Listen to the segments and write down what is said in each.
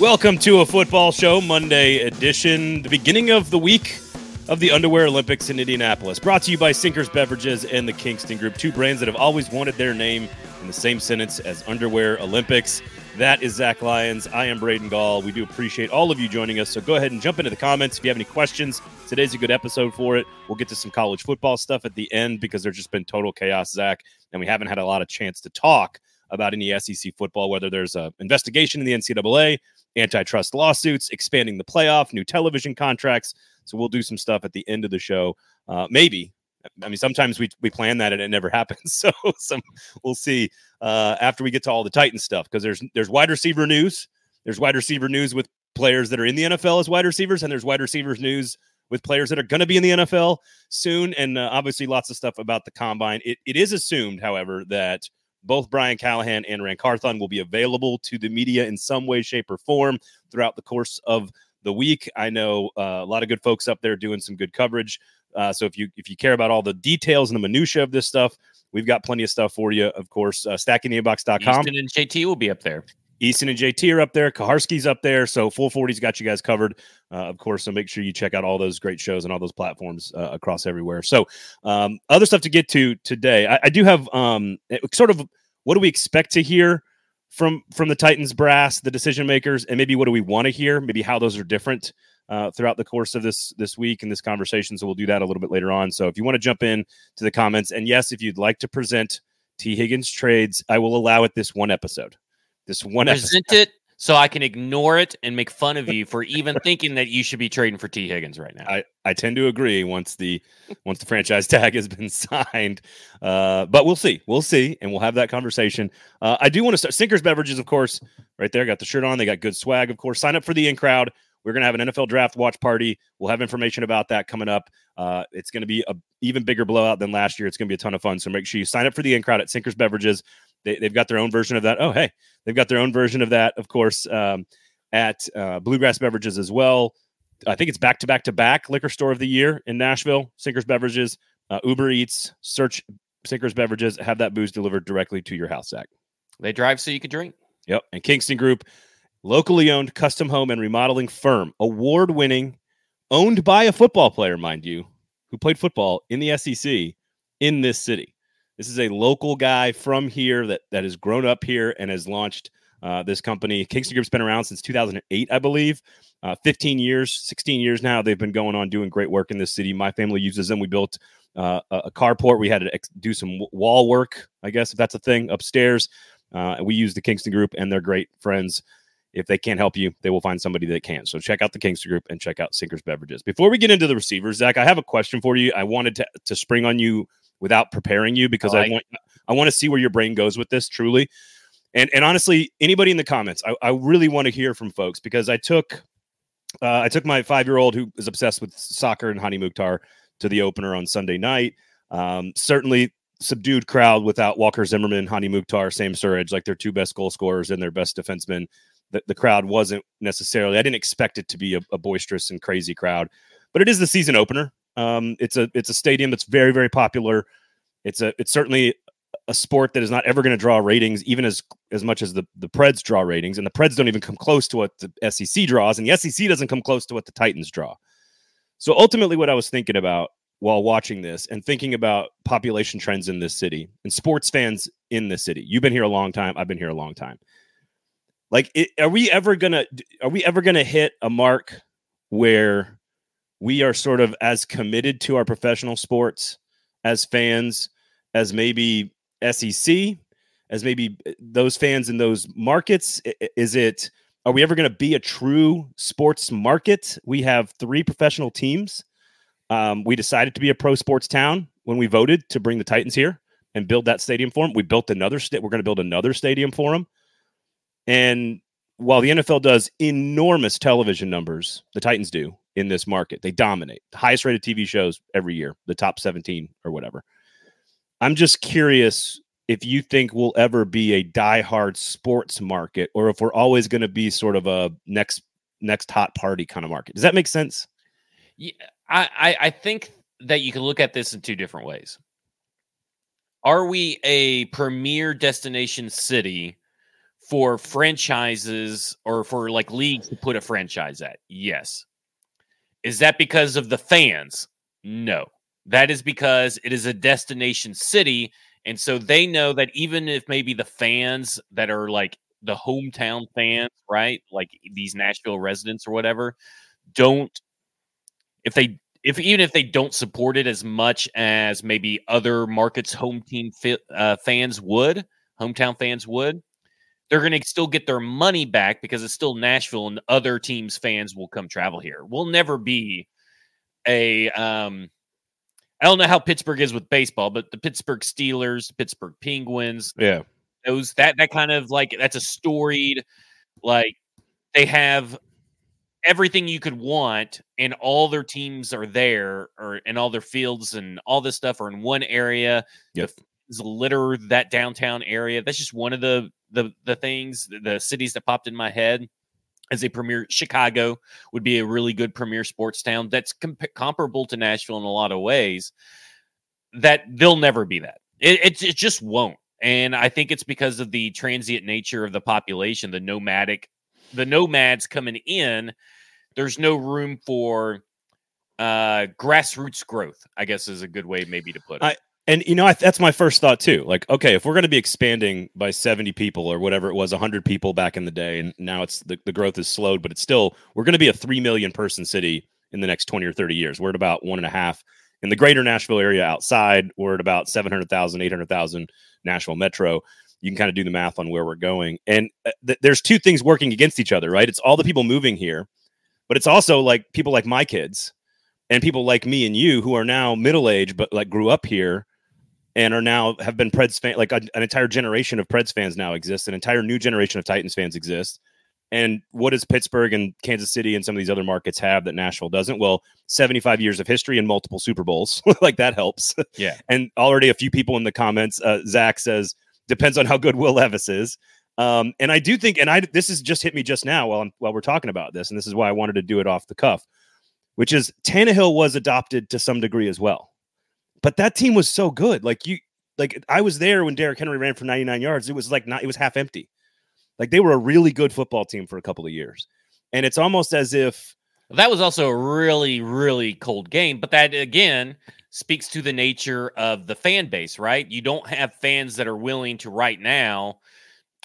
Welcome to a football show, Monday edition, the beginning of the week of the Underwear Olympics in Indianapolis. Brought to you by Sinkers Beverages and the Kingston Group, two brands that have always wanted their name in the same sentence as Underwear Olympics. That is Zach Lyons. I am Braden Gall. We do appreciate all of you joining us. So go ahead and jump into the comments if you have any questions. Today's a good episode for it. We'll get to some college football stuff at the end because there's just been total chaos, Zach, and we haven't had a lot of chance to talk about any SEC football, whether there's an investigation in the NCAA, antitrust lawsuits, expanding the playoff, new television contracts. So we'll do some stuff at the end of the show. Uh, maybe. I mean, sometimes we, we plan that and it never happens. So some we'll see uh, after we get to all the Titan stuff because there's there's wide receiver news. There's wide receiver news with players that are in the NFL as wide receivers, and there's wide receivers news with players that are going to be in the NFL soon. And uh, obviously, lots of stuff about the combine. It, it is assumed, however, that both Brian Callahan and Ran Carthon will be available to the media in some way, shape, or form throughout the course of the week. I know uh, a lot of good folks up there doing some good coverage. Uh, so if you if you care about all the details and the minutia of this stuff, we've got plenty of stuff for you. Of course, uh, stackingtheinbox.com. Easton and JT will be up there. Easton and JT are up there. Kaharski's up there. So full 40's got you guys covered, uh, of course. So make sure you check out all those great shows and all those platforms uh, across everywhere. So um, other stuff to get to today. I, I do have um, sort of what do we expect to hear from from the Titans brass, the decision makers, and maybe what do we want to hear? Maybe how those are different uh, throughout the course of this this week and this conversation. So we'll do that a little bit later on. So if you want to jump in to the comments, and yes, if you'd like to present Tee Higgins trades, I will allow it this one episode. This one present episode. it so I can ignore it and make fun of you for even thinking that you should be trading for Tee Higgins right now. I, I tend to agree once the once the franchise tag has been signed, uh, but we'll see, we'll see, and we'll have that conversation. Uh, I do want to start Sinkers Beverages, of course, right there. Got the shirt on. They got good swag, of course. Sign up for the in crowd. We're going to have an NFL draft watch party. We'll have information about that coming up. Uh, it's going to be a even bigger blowout than last year. It's going to be a ton of fun. So make sure you sign up for the in crowd at Sinkers Beverages. They, have got their own version of that. Oh, hey, they've got their own version of that, of course, um, at uh, Bluegrass Beverages as well. I think it's back to back to back liquor store of the year in Nashville. Sinkers Beverages, uh, Uber Eats, search Sinkers Beverages, have that booze delivered directly to your house, Zach. They drive so you can drink. Yep. And Kingston Group, locally owned custom home and remodeling firm, award winning, owned by a football player, mind you, who played football in the SEC in this city. This is a local guy from here that that has grown up here and has launched uh, this company. Kingston Group's been around since 2008, I believe. Uh, 15 years, 16 years now. They've been going on doing great work in this city. My family uses them. We built uh, a carport. We had to ex- do some wall work, I guess, if that's a thing, upstairs. Uh, we use the Kingston Group, and they're great friends. If they can't help you, they will find somebody that can. So check out the Kingston Group and check out Sinkers Beverages. Before we get into the receivers, Zach, I have a question for you. I wanted to, to spring on you without preparing you because I, I want I want to see where your brain goes with this truly. And and honestly, anybody in the comments, I, I really want to hear from folks because I took uh, I took my five year old who is obsessed with soccer and Hany Mukhtar to the opener on Sunday night. Um, certainly subdued crowd without Walker Zimmerman, Hany Mukhtar, Sam Surridge, like their two best goal scorers and their best defensemen. The, the crowd wasn't necessarily, I didn't expect it to be a, a boisterous and crazy crowd, but it is the season opener. Um, it's a it's a stadium that's very very popular. It's a it's certainly a sport that is not ever going to draw ratings, even as as much as the the Preds draw ratings, and the Preds don't even come close to what the SEC draws, and the SEC doesn't come close to what the Titans draw. So ultimately, what I was thinking about while watching this and thinking about population trends in this city and sports fans in this city, you've been here a long time. I've been here a long time. Like, it, are we ever gonna are we ever gonna hit a mark where we are sort of as committed to our professional sports as fans as maybe SEC, as maybe eh, those fans in those markets? Is it, are we ever going to be a true sports market? We have three professional teams. Um, we decided to be a pro sports town when we voted to bring the Titans here and build that stadium for them. We built another state. We're going to build another stadium for them. And while the NFL does enormous television numbers, the Titans do in this market. They dominate the highest rated TV shows every year, the top 17 or whatever. I'm just curious if you think we'll ever be a diehard sports market or if we're always going to be sort of a next next hot party kind of market. Does that make sense? Yeah, I, I think that you can look at this in two different ways. Are we a premier destination city for franchises or for like leagues to put a franchise at? Yes. Is that because of the fans? No. That is because it is a destination city. And so they know that even if maybe the fans that are like the hometown fans, right? Like these Nashville residents or whatever, don't, if they, if even if they don't support it as much as maybe other markets' home team fi- uh, fans would, hometown fans would, they're going to still get their money back because it's still Nashville and other teams' fans will come travel here. We'll never be a um I don't know how Pittsburgh is with baseball, but the Pittsburgh Steelers, Pittsburgh Penguins, Yeah. those that that kind of like that's a storied like they have everything you could want and all their teams are there or and all their fields and all this stuff are in one area Yep. the litter that downtown area. That's just one of the the the things the cities that popped in my head as a premier chicago would be a really good premier sports town that's comp- comparable to nashville in a lot of ways that they'll never be that. It, it, it just won't. And i think it's because of the transient nature of the population the nomadic the nomads coming in there's no room for uh grassroots growth i guess is a good way maybe to put it. I- And you know, I, that's my first thought too. Like, okay, if we're going to be expanding by seventy people or whatever it was, hundred people back in the day, and now it's the, the growth is slowed, but it's still we're going to be a three million person city in the next twenty or thirty years. We're at about one and a half in the greater Nashville area. Outside, we're at about 700,000, 800,000 Nashville metro. You can kind of do the math on where we're going, and uh, th- there's two things working against each other, right? It's all the people moving here, but it's also like people like my kids and people like me and you who are now middle aged but like grew up here and are now have been Preds fan like a, an entire generation of Preds fans now exists, an entire new generation of Titans fans exist. And what does Pittsburgh and Kansas City and some of these other markets have that Nashville doesn't? Well, 75 years of history and multiple Super Bowls. like that helps. Yeah. And already a few people in the comments, uh, Zach says, depends on how good Will Levis is. Um, and I do think, and I this has just hit me just now while I'm while we're talking about this, and this is why I wanted to do it off the cuff, which is Tannehill was adopted to some degree as well but that team was so good. Like you, like I was there when Derrick Henry ran for 99 yards. It was like not, it was half empty. Like they were a really good football team for a couple of years. And it's almost as if That was also a really, really cold game, but that again speaks to the nature of the fan base, right? You don't have fans that are willing to right now.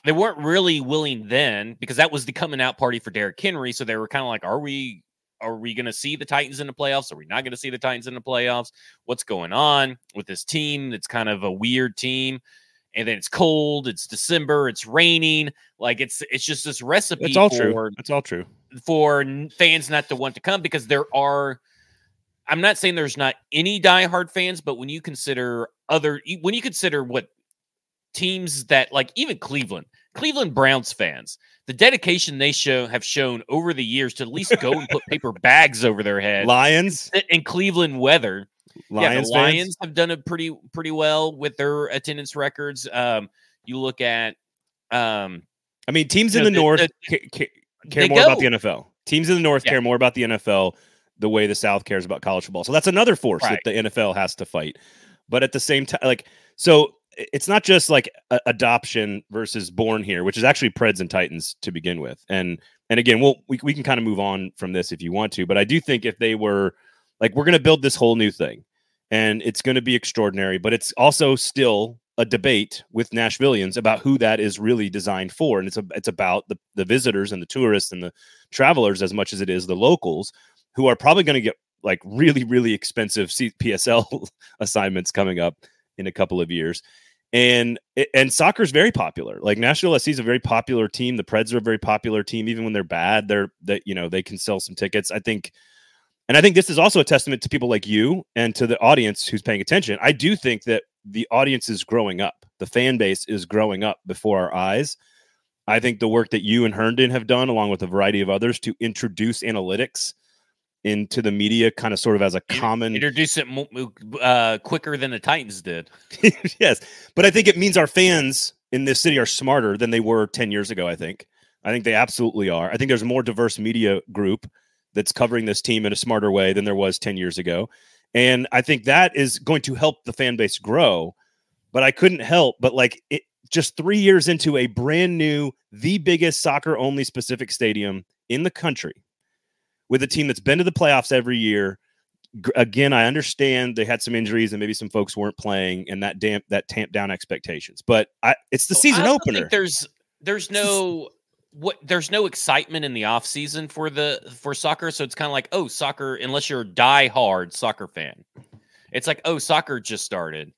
They weren't really willing then because that was the coming out party for Derrick Henry. So they were kind of like, are we are we going to see the Titans in the playoffs? Are we not going to see the Titans in the playoffs? What's going on with this team? It's kind of a weird team. And then it's cold, it's December, it's raining. Like it's it's just this recipe it's all for true. It's all true. for fans not to want to come because there are I'm not saying there's not any diehard fans, but when you consider other when you consider what teams that like even Cleveland, Cleveland Browns fans, the dedication they show have shown over the years to at least go and put paper bags over their head Lions, in Cleveland weather. yeah, Lions, fans? Have done it pretty pretty well with their attendance records. Um, you look at um, I mean, teams in No, the the- North the- ca- ca- care more about the NFL. Teams in the North Yeah. care more about the NFL the way the South cares about college football. So that's another force Right. that the NFL has to fight. But at the same time, like, so it's not just like a- adoption versus born here, which is actually Preds and Titans to begin with. And and again, we'll we, we can kind of move on from this if you want to. But I do think if they were like, we're going to build this whole new thing, and it's going to be extraordinary, but it's also still a debate with Nashvillians about who that is really designed for, and it's a, it's about the the visitors and the tourists and the travelers as much as it is the locals who are probably going to get like really really expensive PSL assignments coming up in a couple of years. And and soccer is very popular. Like Nashville SC is a very popular team. The Preds are a very popular team. Even when they're bad, they're that you know they can sell some tickets. I think, and I think this is also a testament to people like you and to the audience who's paying attention. I do think that the audience is growing up. The fan base is growing up before our eyes. I think the work that you and Herndon have done, along with a variety of others, to introduce analytics into the media, kind of sort of as a common introduce it uh, quicker than the Titans did. yes, but I think it means our fans in this city are smarter than they were 10 years ago. I think. I think they absolutely are. I think there's a more diverse media group that's covering this team in a smarter way than there was 10 years ago. And I think that is going to help the fan base grow. But I couldn't help but like it, just three years into a brand new, the biggest soccer only specific stadium in the country with a team that's been to the playoffs every year. Again, I understand they had some injuries and maybe some folks weren't playing, and that damp that tamped down expectations. But I, it's the oh, season opener. there's there's no what there's no excitement in the off season for the for soccer, so it's kind of like oh soccer unless you're a die hard soccer fan. It's like oh soccer just started.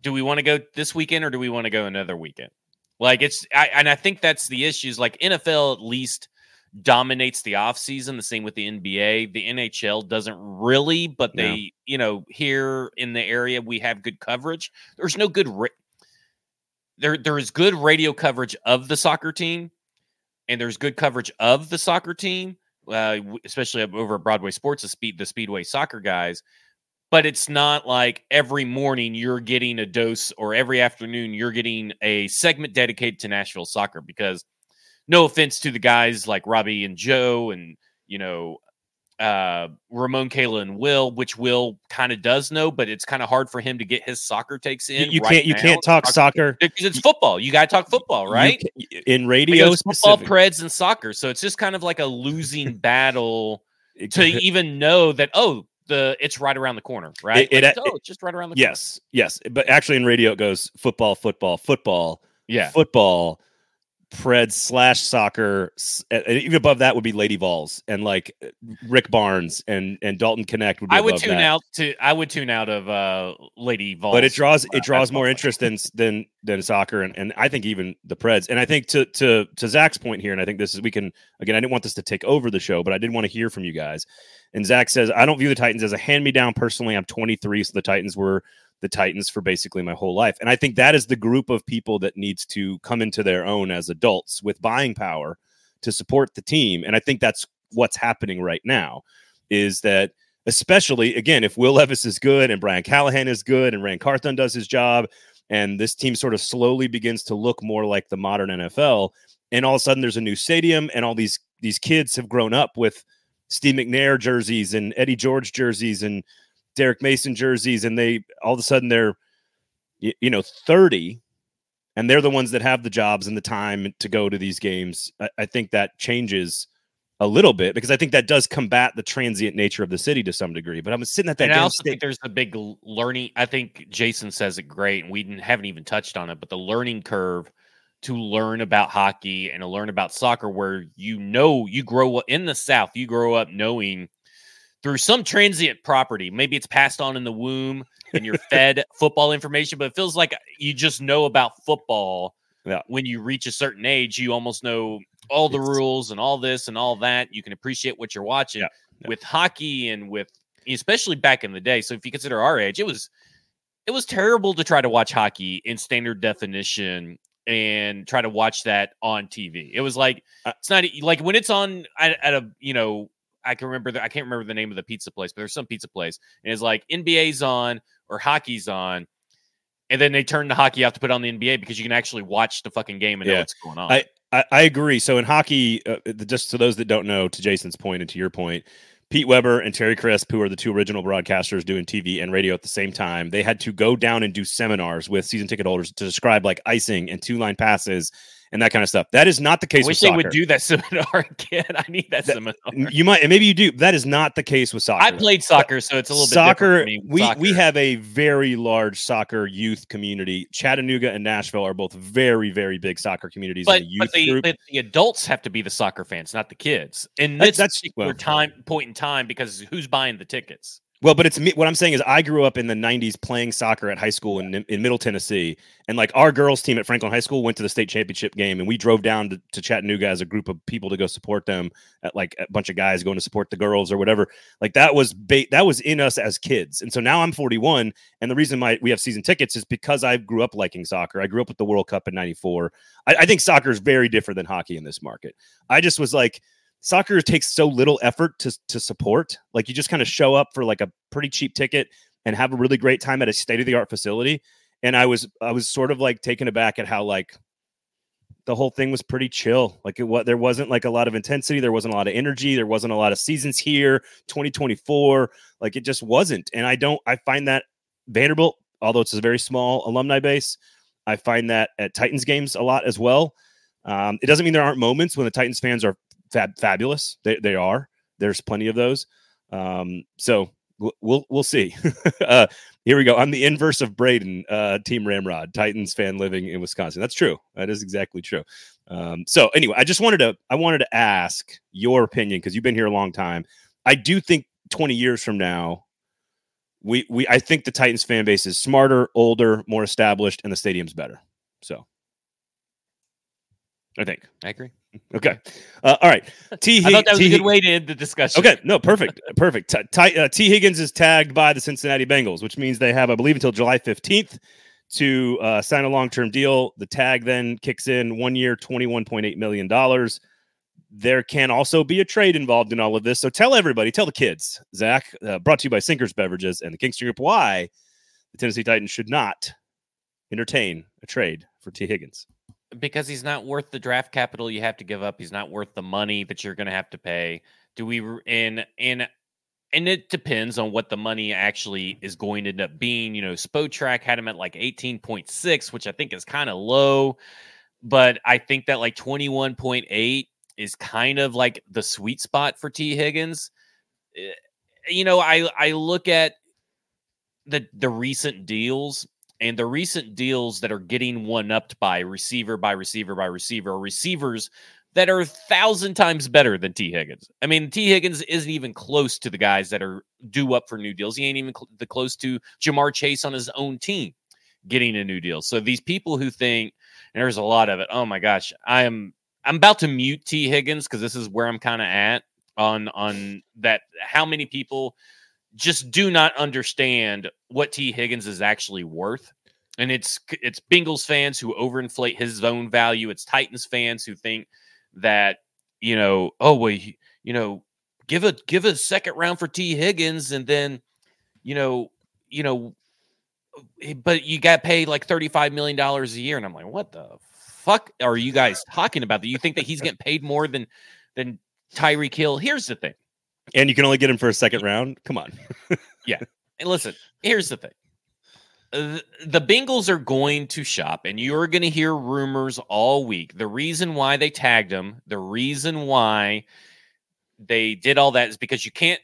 Do we want to go this weekend or do we want to go another weekend? Like it's I, and I think that's the issues. Like NFL at least dominates the offseason. The same with the NBA. The NHL doesn't really, but they, no. you know, here in the area we have good coverage. There's no good ra- there there is good radio coverage of the soccer team, and there's good coverage of the soccer team, uh, especially over at Broadway Sports, the speed the Speedway soccer guys. But it's not like every morning you're getting a dose, or every afternoon you're getting a segment dedicated to Nashville soccer because no offense to the guys like Robbie and Joe and you know uh, Ramon, Kayla, and Will, which Will kind of does know, but it's kind of hard for him to get his soccer takes in. You, right can't you now. can't talk soccer because it's football. You got to talk football, right? Can, in radio, football, Preds, and soccer. So it's just kind of like a losing battle to even know that oh the it's right around the corner, right? It, like, it, oh, it's just right around the yes, corner. Yes, yes. But actually, in radio, it goes football, football, football. Yeah, football Preds slash soccer. Even above that would be Lady Vols and like Rick Barnes and and Dalton Knecht would be. I would tune that. out to. I would tune out of uh Lady Vols, but it draws it draws more interest than than than soccer and and I think even the Preds. And I think to to to Zach's point here, and I think this is we can again. I didn't want this to take over the show, but I did want to hear from you guys. And Zach says, I don't view the Titans as a hand me down personally. I'm 23, so the Titans were the Titans for basically my whole life. And I think that is the group of people that needs to come into their own as adults with buying power to support the team. And I think that's what's happening right now is that especially again if Will Levis is good and Brian Callahan is good and Ran Carthon does his job and this team sort of slowly begins to look more like the modern NFL and all of a sudden there's a new stadium and all these these kids have grown up with Steve McNair jerseys and Eddie George jerseys and Derrick Mason jerseys, and they all of a sudden they're you, know 30 and they're the ones that have the jobs and the time to go to these games. I, I, think that changes a little bit because I think that does combat the transient nature of the city to some degree. But I'm sitting at that. And I also think there's a big learning. I think Jason says it great, and we haven't even touched on it. But the learning curve to learn about hockey and to learn about soccer, where you know you grow up in the South, you grow up knowing through some transient property. Maybe it's passed on in the womb and you're fed football information, but it feels like you just know about football. Yeah. When you reach a certain age, you almost know all the rules and all this and all that. You can appreciate what you're watching. Yeah, yeah. With hockey and with especially back in the day. So if you consider our age, it was it was terrible to try to watch hockey in standard definition and try to watch that on TV. It was like it's not like when it's on at, at a you know I can remember the, I can't remember the name of the pizza place, but there's some pizza place, and it's like NBA's on or hockey's on, and then they turn the hockey off to put on the NBA because you can actually watch the fucking game and yeah. know what's going on. I, I, I agree. So in hockey, uh, just to those that don't know, to Jason's point and to your point, Pete Weber and Terry Crisp, who are the two original broadcasters doing TV and radio at the same time, they had to go down and do seminars with season ticket holders to describe like icing and two line passes and that kind of stuff. That is not the case. I wish they would do that seminar again. I need that, that, seminar. You might, and maybe you do. That is not the case with soccer. I played soccer, so it's a little bit soccer. we soccer. we have a very large soccer youth community. Chattanooga and Nashville are both very very big soccer communities. But, the youth but, the, but the adults have to be the soccer fans, not the kids. This that's, particular well, time point in time, because who's buying the tickets? Well, but it's me. What I'm saying is, I grew up in the '90s playing soccer at high school in in Middle Tennessee, and like our girls' team at Franklin High School went to the state championship game, and we drove down to, to Chattanooga as a group of people to go support them. At like a bunch of guys going to support the girls or whatever. Like that was ba- that was in us as kids, and so now I'm 41, and the reason my we have season tickets is because I grew up liking soccer. I grew up with the World Cup in '94. I, I think soccer is very different than hockey in this market. I just was like soccer takes so little effort to to support. Like you just kind of show up for like a pretty cheap ticket and have a really great time at a state of the art facility. And I was I was sort of like taken aback at how like the whole thing was pretty chill. Like it what there wasn't like a lot of intensity, there wasn't a lot of energy, there wasn't a lot of seasons here, 2024. Like it just wasn't. And I don't I find that Vanderbilt, although it's a very small alumni base, I find that at Titans games a lot as well. Um, it doesn't mean there aren't moments when the Titans fans are fab- fabulous. They, they are. There's plenty of those. Um, so we'll we'll, see. uh, here we go. I'm the inverse of Braden, uh, Team Ramrod, Titans fan living in Wisconsin. That's true. That is exactly true. Um, so anyway, I just wanted to I wanted to ask your opinion because you've been here a long time. I do think 20 years from now, we we I think the Titans fan base is smarter, older, more established, and the stadium's better. So I think. I agree. Okay. Uh, all right. T. I thought that was T- a good way to end the discussion. Okay. No, perfect. perfect. T, T, uh, Tee Higgins is tagged by the Cincinnati Bengals, which means they have, I believe, until July 15th to uh, sign a long term deal. The tag then kicks in one year, $21.8 million. There can also be a trade involved in all of this. So tell everybody, tell the kids, Zach, uh, brought to you by Sinkers Beverages and the Kingston Group, why the Tennessee Titans should not entertain a trade for Tee Higgins. Because he's not worth the draft capital you have to give up. He's not worth the money that you're going to have to pay. Do we in and and and it depends on what the money actually is going to end up being. You know, Spotrac had him at like 18.6, which I think is kind of low, but I think that like 21.8 is kind of like the sweet spot for Tee Higgins. Eh, You know, I I look at the the recent deals and the recent deals that are getting one upped by receiver by receiver by receiver receivers that are a thousand times better than Tee Higgins. I mean, Tee Higgins isn't even close to the guys that are due up for new deals. He ain't even cl- the close to Ja'Marr Chase on his own team getting a new deal. So these people who think, there's a lot of it. Oh my gosh, I am I'm about to mute Tee Higgins because this is where I'm kind of at on on that. How many people just do not understand what Tee Higgins is actually worth. And it's it's Bengals fans who overinflate his own value. It's Titans fans who think that you know, oh well, you, know, give a give a second round for Tee Higgins, and then you know, you know, eh, but you got paid like thirty five million dollars a year, and I'm like, what the fuck are you guys talking about? That you think that he's getting paid more than than Tyreek Hill? Here's the thing. And you can only get him for a second round. Come on. Yeah. And listen, here's the thing. The Bengals are going to shop, and you're going to hear rumors all week. The reason why they tagged him, the reason why they did all that is because you can't,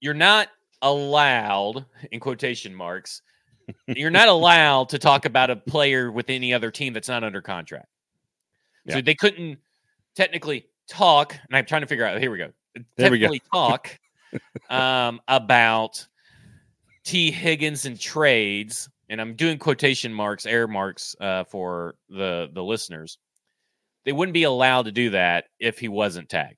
you're not allowed, in quotation marks, you're not allowed to talk about a player with any other team that's not under contract. So they couldn't technically talk, and I'm trying to figure out, here we go. There we go. Talk um, about Tee Higgins and trades, and I'm doing quotation marks, air marks uh, for the the listeners. They wouldn't be allowed to do that if he wasn't tagged.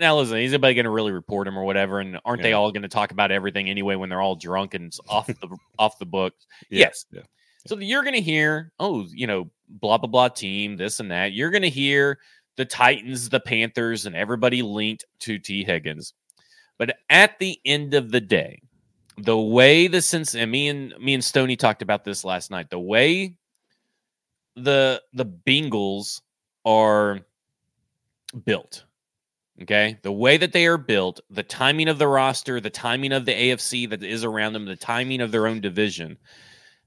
Now, listen, is anybody going to really report him or whatever? And aren't they all going to talk about everything anyway when they're all drunk and off the off the books? Yeah, Yes. yeah. So you're going to hear, oh, you know, blah blah blah team, this and that. You're going to hear the Titans, the Panthers, and everybody linked to Tee Higgins. But at the end of the day, the way the since and me and me and Stony talked about this last night, the way the the Bengals are built. Okay. The way that they are built, the timing of the roster, the timing of the AFC that is around them, the timing of their own division,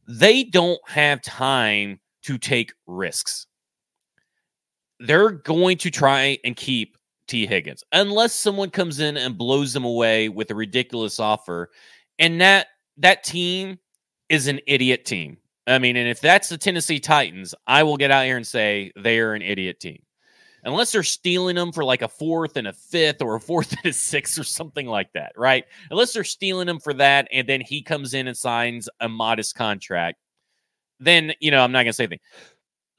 they don't have time to take risks. They're going to try and keep Tee Higgins unless someone comes in and blows them away with a ridiculous offer. And that that team is an idiot team. I mean, and if that's the Tennessee Titans, I will get out here and say they are an idiot team. Unless they're stealing them for like a fourth and a fifth or a fourth and a sixth or something like that, right? Unless they're stealing them for that and then he comes in and signs a modest contract, then, you know, I'm not going to say anything.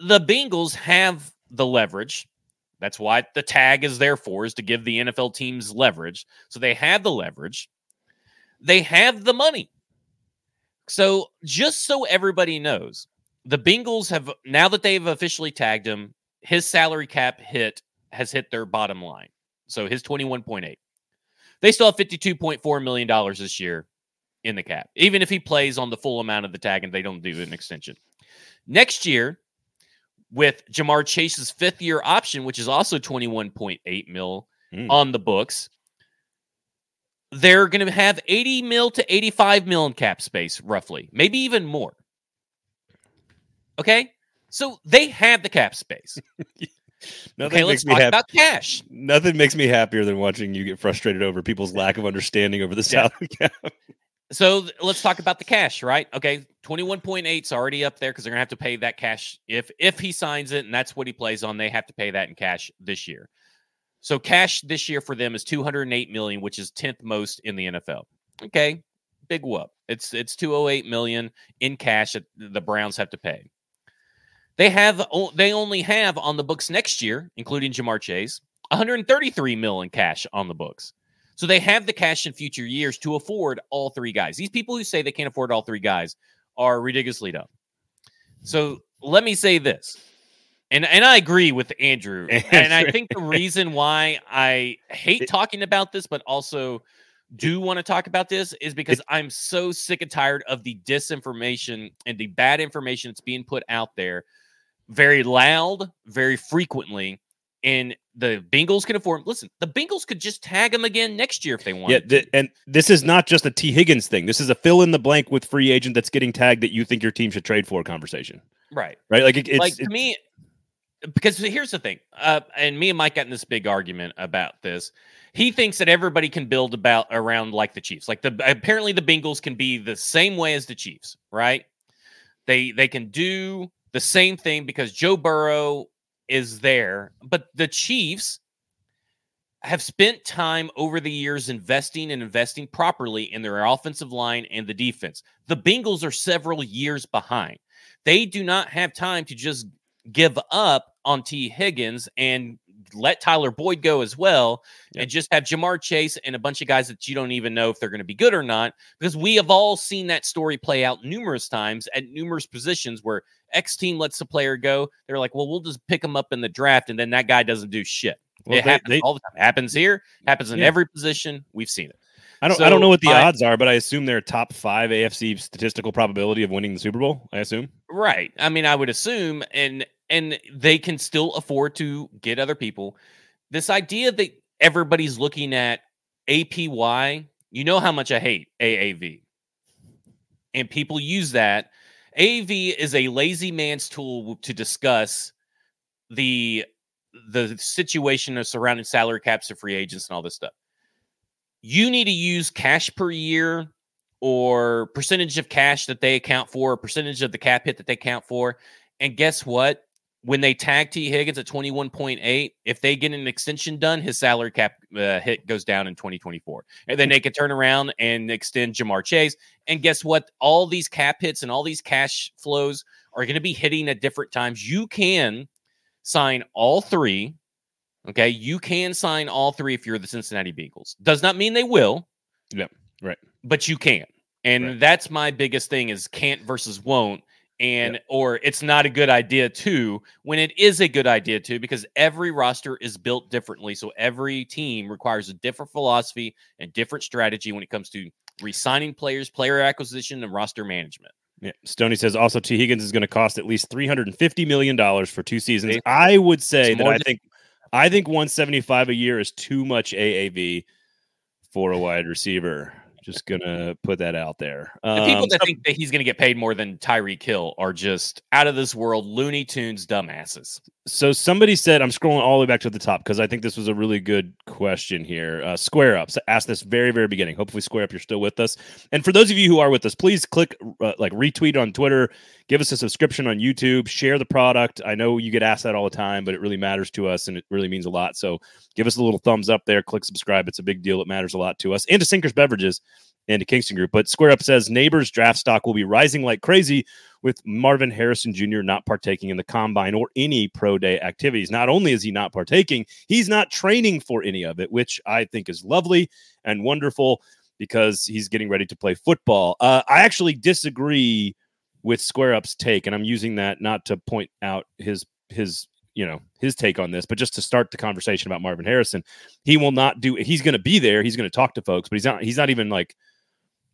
The Bengals have the leverage. That's why the tag is there for, is to give the NFL teams leverage. So they have the leverage, they have the money. So just so everybody knows, the Bengals have now that they've officially tagged him, his salary cap hit has hit their bottom line. So his 21.8. They still have 52.4 million dollars this year in the cap. Even if he plays on the full amount of the tag and they don't do an extension. Next year with Ja'Marr Chase's fifth year option, which is also 21.8 mil Mm. on the books, they're going to have 80 mil to 85 mil in cap space, roughly, maybe even more. Okay. So they have the cap space. Nothing okay, let's makes me talk happy. about cash. Nothing makes me happier than watching you get frustrated over people's lack of understanding over the Yeah. salary cap. So let's talk about the cash, right? Okay, twenty one point eight is already up there because they're gonna have to pay that cash if if he signs it and that's what he plays on. They have to pay that in cash this year. So cash this year for them is two hundred eight million, which is tenth most in the NFL. Okay, big whoop. It's it's two hundred eight million in cash that the Browns have to pay. They have they only have on the books next year, including Ja'Marr Chase, one hundred thirty three mil in cash on the books. So they have the cash in future years to afford all three guys. These people who say they can't afford all three guys are ridiculously dumb. So let me say this. And and I agree with Andrew. And I think the reason why I hate talking about this, but also do want to talk about this is because I'm so sick and tired of the disinformation and the bad information that's being put out there very loud, very frequently. And the Bengals can afford. Listen, the Bengals could just tag him again next year if they want. Yeah, th- and this is not just a Tee Higgins thing. This is a fill in the blank with free agent that's getting tagged that you think your team should trade for conversation, right. right? Like it, it's, like to it's- me because here's the thing uh, and me and mike got in this big argument about this he thinks that everybody can build about around like the chiefs like the apparently the bengals can be the same way as the chiefs right they they can do the same thing because joe burrow is there but the chiefs have spent time over the years investing and investing properly in their offensive line and the defense the bengals are several years behind they do not have time to just give up on Tee Higgins and let Tyler Boyd go as well, and just have Ja'Marr Chase and a bunch of guys that you don't even know if they're going to be good or not. Because we have all seen that story play out numerous times at numerous positions where X team lets the player go. They're like, well, we'll just pick him up in the draft, and then that guy doesn't do shit. well, it they- happens they- all the time. Happens here, happens in Yeah. every position. We've seen it. I don't I don't know what the my- odds are, but I assume they're top five AFC statistical probability of winning the Super Bowl. I assume. Right. I mean, I would assume, and and they can still afford to get other people. This idea that everybody's looking at APY, you know how much I hate AAV, and people use that. AAV is a lazy man's tool to discuss the the situation of surrounding salary caps of free agents and all this stuff. You need to use cash per year or percentage of cash that they account for, or percentage of the cap hit that they count for. And guess what? When they tag Tee Higgins at 21.8, if they get an extension done, his salary cap uh, hit goes down in 2024. And then they could turn around and extend Ja'Marr Chase. And guess what? All these cap hits and all these cash flows are going to be hitting at different times. You can sign all three. Okay. You can sign all three if you're the Cincinnati Bengals. Does not mean they will. Yep, right. But you can. And Right. that's my biggest thing is can't versus won't. And or it's not a good idea too when it is a good idea too because every roster is built differently so every team requires a different philosophy and different strategy when it comes to re-signing players player acquisition and roster management Yeah. Stoney says also Tee Higgins is going to cost at least three hundred and fifty million dollars for two seasons. I would say that I think I think one seventy five a year is too much AAV for a wide receiver. Just gonna put that out there. The people Um, that think that he's to get paid more than Tyreek Hill are just out of this world, Looney Tunes dumbasses. so somebody said i'm scrolling all the way back to the top because i think this was a really good question here uh, square up so asked this very very beginning hopefully square up you're still with us and for those of you who are with us please click uh, like retweet on twitter give us a subscription on youtube share the product i know you get asked that all the time but it really matters to us and it really means a lot so give us a little thumbs up there click subscribe it's a big deal it matters a lot to us and to sinkers beverages and to kingston group but square up says Nabers draft stock will be rising like crazy with Marvin Harrison Jr. not partaking in the combine or any pro day activities. Not only is he not partaking, he's not training for any of it, which I think is lovely and wonderful because he's getting ready to play football. Uh, I actually disagree with Square Up's take, and I'm using that not to point out his his you know his take on this, but just to start the conversation about Marvin Harrison. He will not do. He's going to be there. He's going to talk to folks, but he's not. He's not even like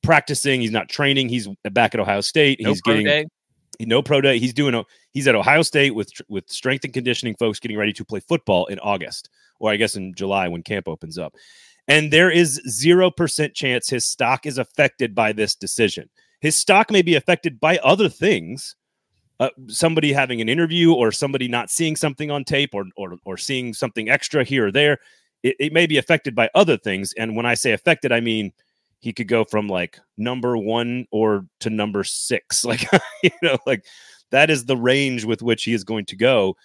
practicing. He's not training. He's back at Ohio State. No he's getting day. no pro day. He's doing. A, he's at Ohio State with with strength and conditioning folks getting ready to play football in August, or I guess in July when camp opens up. And there is zero percent chance his stock is affected by this decision. His stock may be affected by other things, uh, somebody having an interview or somebody not seeing something on tape or or, or seeing something extra here or there, it, it may be affected by other things. And when I say affected, I mean he could go from like number one or to number six. Like, you know, like that is the range with which he is going to go.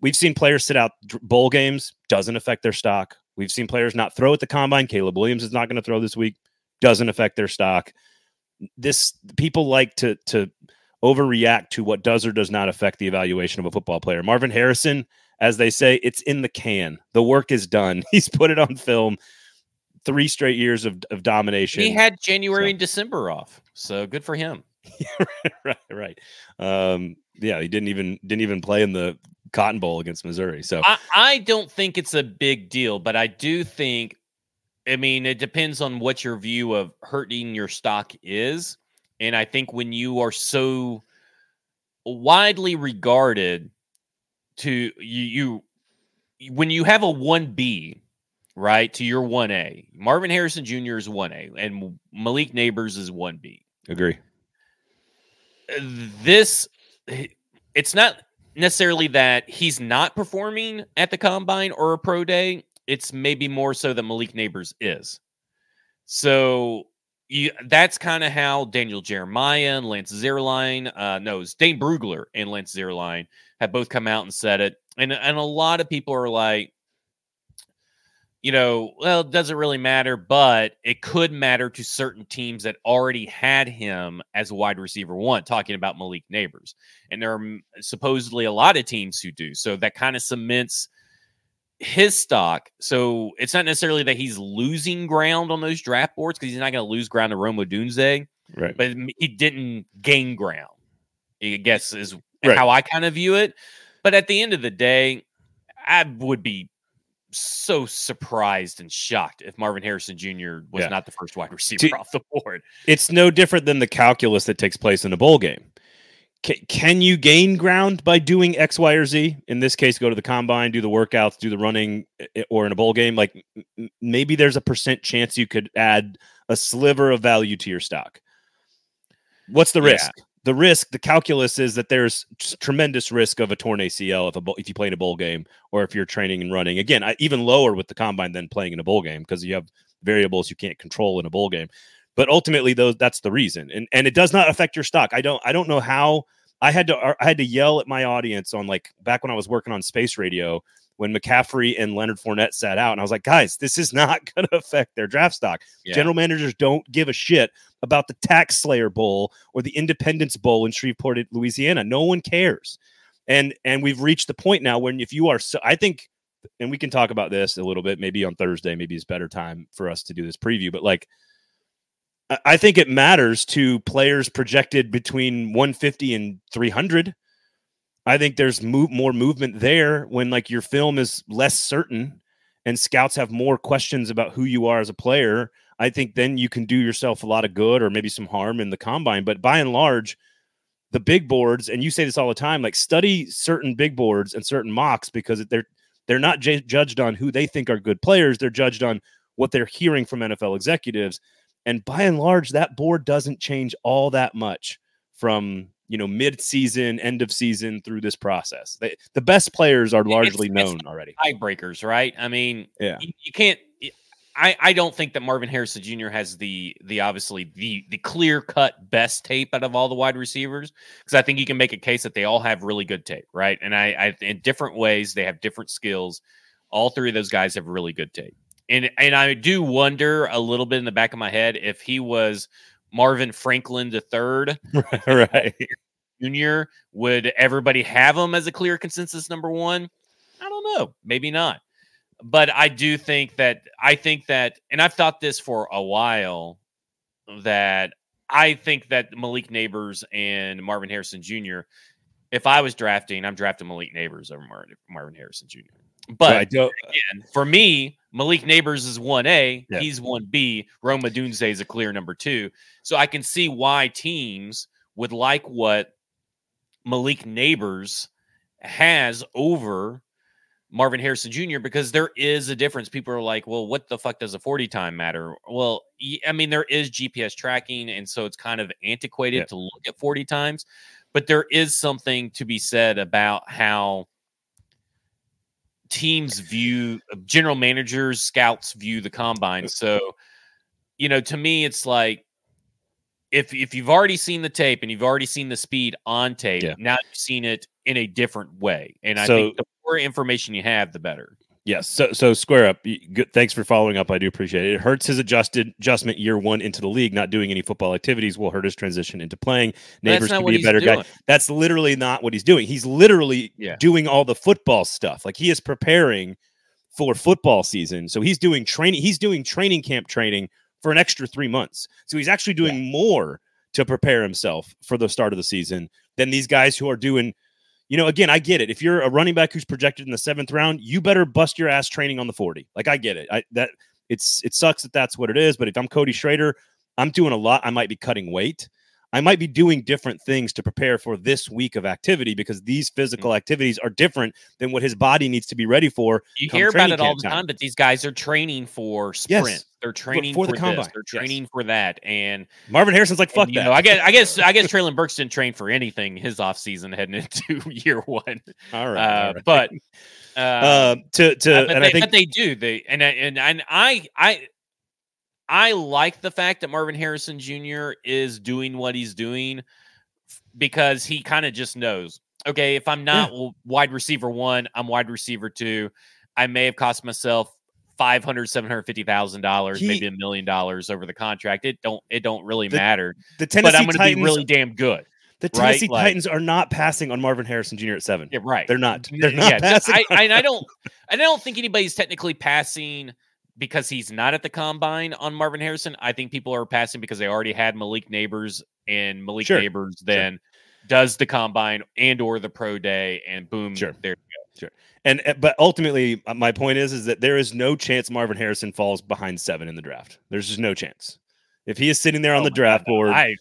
We've seen players sit out bowl games, doesn't affect their stock. We've seen players not throw at the combine. Caleb Williams is not going to throw this week, doesn't affect their stock. This people like to to overreact to what does or does not affect the evaluation of a football player. Marvin Harrison, as they say, it's in the can. The work is done. He's put it on film. Three straight years of, of domination. He had January so. and December off, so good for him. right, right. Um, yeah, he didn't even didn't even play in the Cotton Bowl against Missouri. So I, I don't think it's a big deal, but I do think. I mean, it depends on what your view of hurting your stock is. And I think when you are so widely regarded to you, you when you have a 1B, right, to your 1A, Marvin Harrison Jr. is 1A and Malik Nabers is 1B. Agree. This, it's not necessarily that he's not performing at the combine or a pro day. It's maybe more so than Malik Nabers is. So you, that's kind of how Daniel Jeremiah and Lance Zierlein, uh, no, Dane Brugler and Lance Zierlein have both come out and said it. And, and a lot of people are like, you know, well, it doesn't really matter, but it could matter to certain teams that already had him as a wide receiver one, talking about Malik Nabers. And there are supposedly a lot of teams who do. So that kind of cements – his stock. So it's not necessarily that he's losing ground on those draft boards because he's not going to lose ground to Rome Odunze. Right. But he didn't gain ground, I guess is right. how I kind of view it. But at the end of the day, I would be so surprised and shocked if Marvin Harrison Jr. was yeah. not the first wide receiver off the board. It's no different than the calculus that takes place in a bowl game can you gain ground by doing X, Y, or Z? In this case, go to the combine, do the workouts, do the running, eh, eh, or in a bowl game. Like maybe there's a percent chance you could add a sliver of value to your stock. What's the risk? Yeah. The risk, the calculus is that there's tremendous risk of a torn ACL if a if you play in a bowl game or if you're training and running. Again, even lower with the combine than playing in a bowl game because you have variables you can't control in a bowl game. But ultimately, those that's the reason, and and it does not affect your stock. I don't I don't know how I had to uh, I had to yell at my audience on like back when I was working on space radio when McCaffrey and Leonard Fournette sat out, and I was like, guys, this is not going to affect their draft stock. Yeah. General managers don't give a shit about the Tax Slayer Bowl or the Independence Bowl in Shreveport, Louisiana. No one cares, and and we've reached the point now when if you are, so, I think, and we can talk about this a little bit, maybe on Thursday, maybe it's better time for us to do this preview, but like I think it matters to players projected between 150 and 300. I think there's move, more movement there when like your film is less certain and scouts have more questions about who you are as a player. I think then you can do yourself a lot of good or maybe some harm in the combine. But by and large, the big boards, and you say this all the time, like study certain big boards and certain mocks because they're they're not j- judged on who they think are good players. They're judged on what they're hearing from NFL executives. And by and large, that board doesn't change all that much from you know mid-season, end of season through this process. They, the best players are largely it's, known it's already. Tiebreakers, right? I mean, yeah, you, you can't. I, I don't think that Marvin Harrison Jr. has the the obviously the the clear cut best tape out of all the wide receivers because I think you can make a case that they all have really good tape, right? And I, I in different ways they have different skills. All three of those guys have really good tape and and I do wonder a little bit in the back of my head if he was Marvin Franklin the third, right? Junior, would everybody have him as a clear consensus number one? I don't know, maybe not. But I do think that I think that, and I've thought this for a while that I think that Malik Nabers and Marvin Harrison Jr. If I was drafting, I'm drafting Malik Nabers over Marvin Harrison Jr. But again, for me, Malik Nabers is 1A, yeah. he's 1B. Rome Odunze is a clear number two. So I can see why teams would like what Malik Nabers has over Marvin Harrison Jr. because there is a difference. People are like, well, what the fuck does a 40 time matter? Well, I mean, there is GPS tracking, and so it's kind of antiquated yeah. to look at 40 times. but there is something to be said about how teams view uh, general managers, scouts view the combine. So, you know, to me, it's like if if you've already seen the tape and you've already seen the speed on tape, Yeah. now you've seen it in a different way. And I think the more information you have, the better. Yes. So so square up. Good. Thanks for following up. I do appreciate it. It hurts his adjusted adjustment year one into the league. Not doing any football activities will hurt his transition into playing. But Nabers not can what be a he's better guy. doing. That's literally not what he's doing. He's literally Yeah. doing all the football stuff. Like he is preparing for football season. So he's doing training. He's doing training camp training for an extra three months. So he's actually doing more to prepare himself for the start of the season than these guys who are doing. You know, again, I get it. If you're a running back who's projected in the seventh round, you better bust your ass training on the forty. Like I get it. I that it's it sucks that that's what it is. But if I'm Cody Schrader, I'm doing a lot. I might be cutting weight. I might be doing different things to prepare for this week of activity because these physical activities are different than what his body needs to be ready for. You hear about it all the time. time, but these guys are training for sprint. They're training for for, the this. combine, They're yes. training for that. And Marvin Harrison's like, fuck and, you that. know, I guess I guess I guess Treylon Burks didn't train for anything his offseason heading into year one. all right, Uh, all right. But uh, uh, to to Uh, but, and they, I think but they do. They and I- and and I I I like the fact that Marvin Harrison Jr. is doing what he's doing because he kind of just knows. Okay, if I'm not w- wide receiver one, I'm wide receiver two. I may have cost myself five hundred, seven hundred fifty thousand dollars, maybe a million dollars over the contract. It don't it don't really The matter. the But Tennessee I'm going to be really damn good. the right? Tennessee Like- Titans are not passing on Marvin Harrison Jr. at seven. Yeah, right. They're not. They're not yeah, passing. I, I, I don't. I don't think anybody's technically passing because he's not at the combine on Marvin Harrison. I think people are passing because they already had Malik Nabers, and Malik Sure, Nabers then does the combine and or the pro day, and boom, Sure. there. Sure. And uh, but ultimately, uh, my point is is that there is no chance Marvin Harrison falls behind seven in the draft. There's just no chance. If he is sitting there on Oh the draft God, board, I,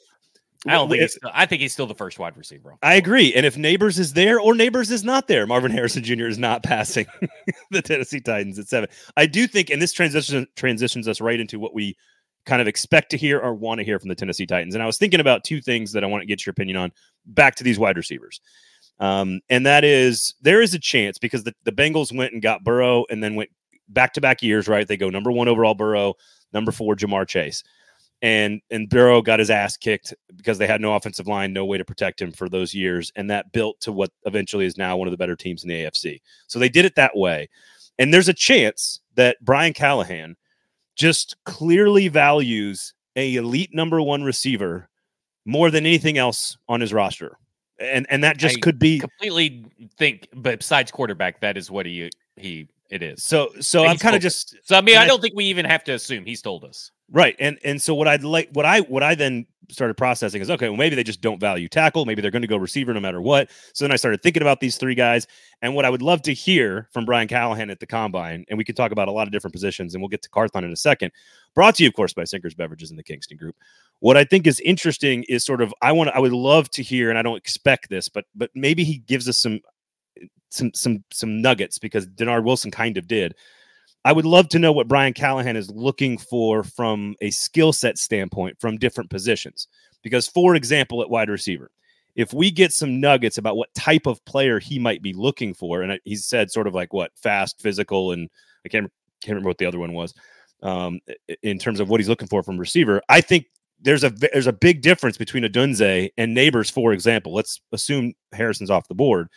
I don't think If- he's still, I think he's still the first wide receiver. I agree. And if Nabers is there or Nabers is not there, Marvin Harrison Jr. is not passing the Tennessee Titans at seven. I do think, and this transition transitions us right into what we kind of expect to hear or want to hear from the Tennessee Titans. And I was thinking about two things that I want to get your opinion on back to these wide receivers. Um, and that is there is a chance because the, the Bengals went and got Burrow and then went back to back years, right? They go number one overall Burrow, number four Ja'Marr Chase. And and Burrow got his ass kicked because they had no offensive line, no way to protect him for those years, and that built to what eventually is now one of the better teams in the AFC. So they did it that way, and there's a chance that Brian Callahan just clearly values a elite number one receiver more than anything else on his roster, and and that just I could be Completely think, but besides quarterback, that is what he he it is. so. So I'm kind of just So I mean, I I- don't think we even have to assume he's told us. Right. And and so what I'd like what I what I then started processing is okay, well maybe they just don't value tackle, maybe they're going to go receiver no matter what. So then I started thinking about these three guys and what I would love to hear from Brian Callahan at the combine and we can talk about a lot of different positions and we'll get to Carthon in a second. Brought to you of course by Sinkers Beverages in the Kingston Group. What I think is interesting is sort of I want I would love to hear and I don't expect this, but but maybe he gives us some some some some nuggets because Dennard Wilson kind of did. I would love to know what Brian Callahan is looking for from a skill set standpoint from different positions. Because, for example, at wide receiver, if we get some nuggets about what type of player he might be looking for, and he said sort of like what fast, physical, and I can't can't remember what the other one was um, in terms of what he's looking for from receiver. I think there's a there's a big difference between Odunze and Nabers, for example. Let's assume Harrison's off the board.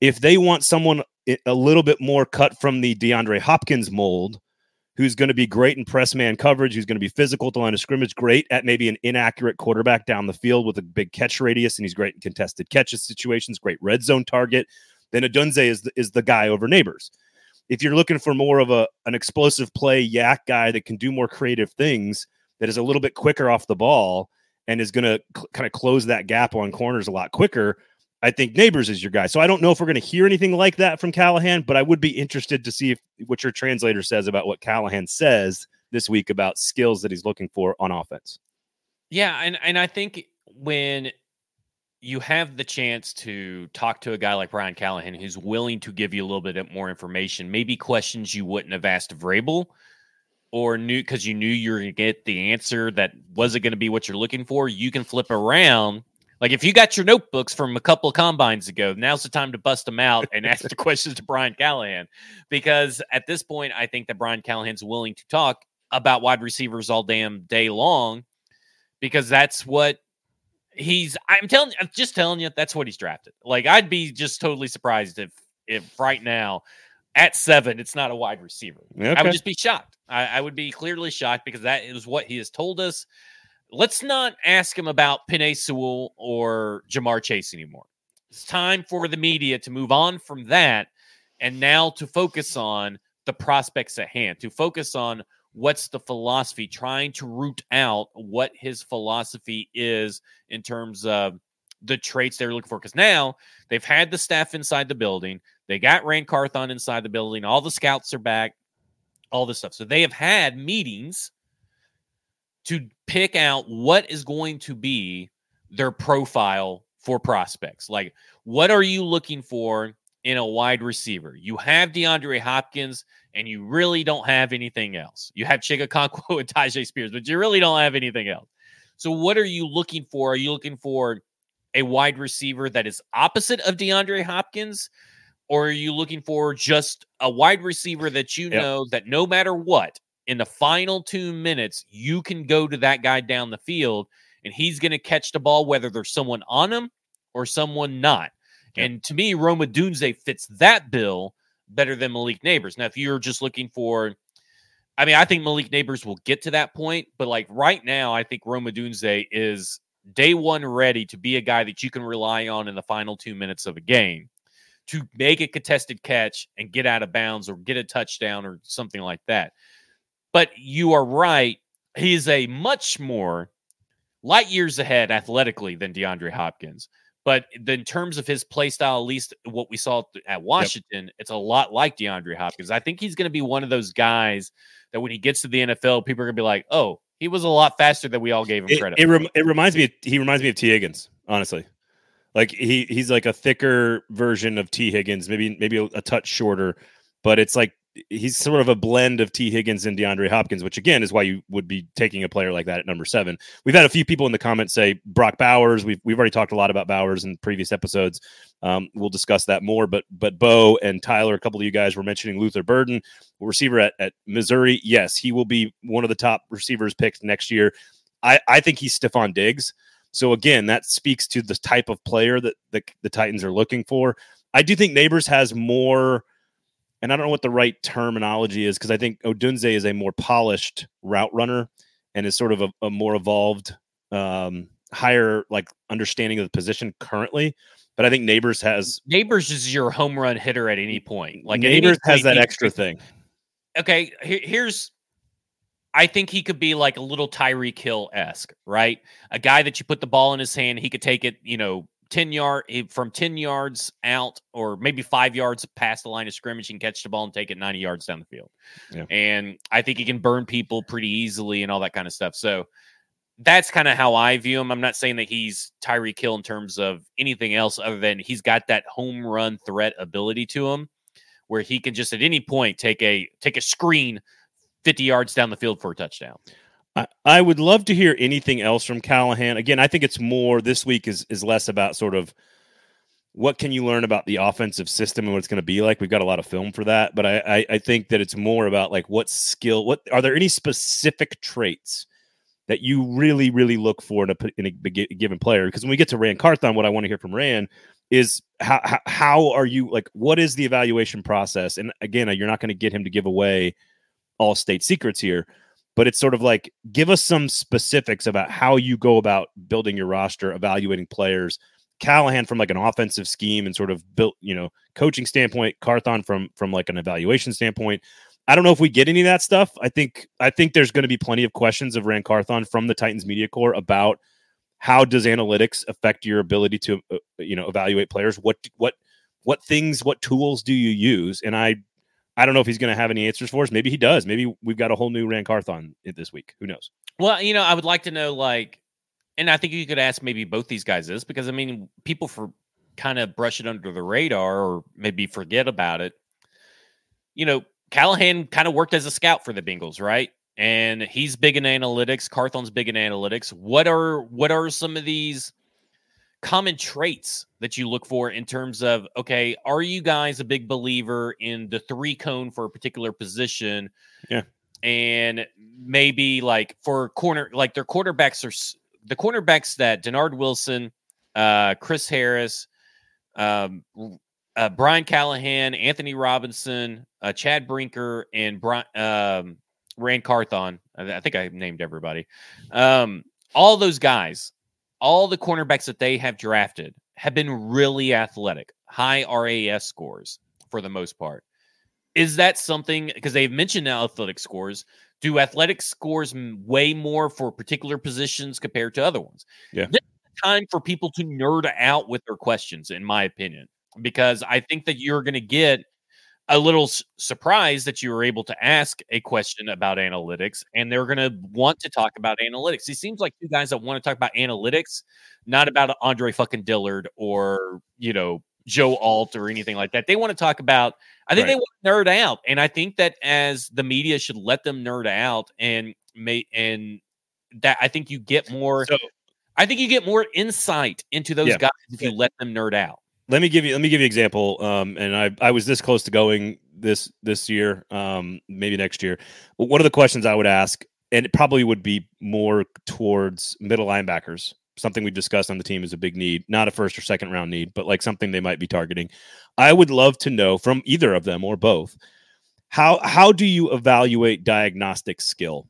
If they want someone a little bit more cut from the DeAndre Hopkins mold, who's going to be great in press man coverage, who's going to be physical at the line of scrimmage, great at maybe an inaccurate quarterback down the field with a big catch radius, and he's great in contested catches situations, great red zone target. Then Odunze is the, is the guy over Nabers. If you're looking for more of a an explosive play yak guy that can do more creative things, that is a little bit quicker off the ball and is going to cl- kind of close that gap on corners a lot quicker. I think Nabers is your guy. So I don't know if we're going to hear anything like that from Callahan, but I would be interested to see if what your translator says about what Callahan says this week about skills that he's looking for on offense. Yeah, and and I think when you have the chance to talk to a guy like Brian Callahan who's willing to give you a little bit more information, maybe questions you wouldn't have asked Vrabel or knew because you knew you were going to get the answer that wasn't going to be what you're looking for, you can flip around Like if you got your notebooks from a couple of combines ago, now's the time to bust them out and ask the questions to Brian Callahan. Because at this point, I think that Brian Callahan's willing to talk about wide receivers all damn day long because that's what he's I'm telling I'm just telling you that's what he's drafted. Like I'd be just totally surprised if if right now at seven it's not a wide receiver. Okay. I would just be shocked. I, I would be clearly shocked because that is what he has told us let's not ask him about Penei Sewell or Ja'Marr Chase anymore. It's time for the media to move on from that and now to focus on the prospects at hand, to focus on what's the philosophy, trying to root out what his philosophy is in terms of the traits they're looking for. Because now they've had the staff inside the building, they got Ran Carthon inside the building, all the scouts are back, all this stuff. So they have had meetings to pick out what is going to be their profile for prospects. Like, what are you looking for in a wide receiver? You have DeAndre Hopkins, and you really don't have anything else. You have Chig Okonkwo and Tyjae Spears, but you really don't have anything else. So, what are you looking for? Are you looking for a wide receiver that is opposite of DeAndre Hopkins? Or are you looking for just a wide receiver that you Yep. know that no matter what, in the final two minutes, you can go to that guy down the field and he's going to catch the ball, whether there's someone on him or someone not. And to me, Rome Odunze fits that bill better than Malik Nabers. Now, if you're just looking for, I mean, I think Malik Nabers will get to that point, but like right now, I think Rome Odunze is day one ready to be a guy that you can rely on in the final two minutes of a game to make a contested catch and get out of bounds or get a touchdown or something like that. But you are right. He is a much more light years ahead athletically than DeAndre Hopkins. But in terms of his play style, at least what we saw at Washington, it's a lot like DeAndre Hopkins. I think he's going to be one of those guys that when he gets to the NFL, people are going to be like, oh, he was a lot faster than we all gave him It, credit. it, for." rem- it reminds me. Of, he reminds me of Tee Higgins. Honestly, like he he's like a thicker version of Tee Higgins. Maybe maybe a, a touch shorter, but it's like he's sort of a blend of Tee Higgins and DeAndre Hopkins, which again is why you would be taking a player like that at number seven. We've had a few people in the comments say Brock Bowers. We've we've already talked a lot about Bowers in previous episodes. Um, we'll discuss that more. But but Bo and Tyler, a couple of you guys were mentioning Luther Burden, receiver at, at Missouri. Yes, he will be one of the top receivers picked next year. I, I think he's Stefon Diggs. So again, that speaks to the type of player that the, the Titans are looking for. I do think Nabers has more, and I don't know what the right terminology is because I think Odunze is a more polished route runner and is sort of a, a more evolved, um, higher like understanding of the position currently. But I think Nabers has Nabers is your home run hitter at any point. Like Nabers has that extra thing. okay, here, here's I think he could be like a little Tyreek Hill esque, right? A guy that you put the ball in his hand, he could take it, you know, 10 yard eh, from 10 yards out or maybe five yards past the line of scrimmage and catch the ball and take it 90 yards down the field. Yeah. And I think he can burn people pretty easily and all that kind of stuff. So that's kind of how I view him. I'm not saying that he's Tyreek Hill in terms of anything else other than he's got that home run threat ability to him where he can just at any point take a take a screen 50 yards down the field for a touchdown. I, would love to hear anything else from Callahan. Again, I think it's more this week is is less about sort of what can you learn about the offensive system and what it's going to be like. We've got a lot of film for that, but I, I I think that it's more about like what skill. What are there any specific traits that you really really look for in a in a given player? Because when we get to Ran Carthon, what I want to hear from Ran is how how are you like what is the evaluation process? And again, you're not going to get him to give away all state secrets here but it's sort of like give us some specifics about how you go about building your roster, evaluating players. Callahan from like an offensive scheme and sort of built, you know, coaching standpoint, Carthon from from like an evaluation standpoint. I don't know if we get any of that stuff. I think I think there's going to be plenty of questions of Ran Carthon from the Titans media corps about how does analytics affect your ability to uh, you know evaluate players? What what what things, what tools do you use? And I I don't know if he's going to have any answers for us. Maybe he does. Maybe we've got a whole new Ran Carthon this week. Who knows? Well, you know, I would like to know, like, and I think you could ask maybe both these guys this because I mean, people for kind of brush it under the radar or maybe forget about it. You know, Callahan kind of worked as a scout for the Bengals, right? And he's big in analytics. Carthon's big in analytics. What are what are some of these common traits that you look for in terms of okay, are you guys a big believer in the three cone for a particular position? Yeah. And maybe like for corner, like their quarterbacks are the cornerbacks that Dennard Wilson, uh, Chris Harris, um, uh, Brian Callahan, Anthony Robinson, uh, Chad Brinker, and Brian, um, Ran Carthon. I, I, think I named everybody. Um, all those guys, all the cornerbacks that they have drafted have been really athletic, high RAS scores for the most part. Is that something because they've mentioned now athletic scores? Do athletic scores weigh more for particular positions compared to other ones? Yeah. time for people to nerd out with their questions, in my opinion because I think that you're going to get a little s- surprised that you were able to ask a question about analytics and they're going to want to talk about analytics. It seems like two guys that want to talk about analytics, not about Andre fucking Dillard or, you know, Joe Alt or anything like that. They want to talk about, I think right. they want to nerd out. And I think that as the media should let them nerd out and may, and that I think you get more, so, I think you get more insight into those yeah. guys if you let them nerd out let me give you let me give you an example. Um, and I I was this close to going this this year, um, maybe next year. But one of the questions I would ask, and it probably would be more towards middle linebackers. Something we've discussed on the team is a big need, not a first or second round need, but like something they might be targeting. I would love to know from either of them or both. How how do you evaluate diagnostic skill?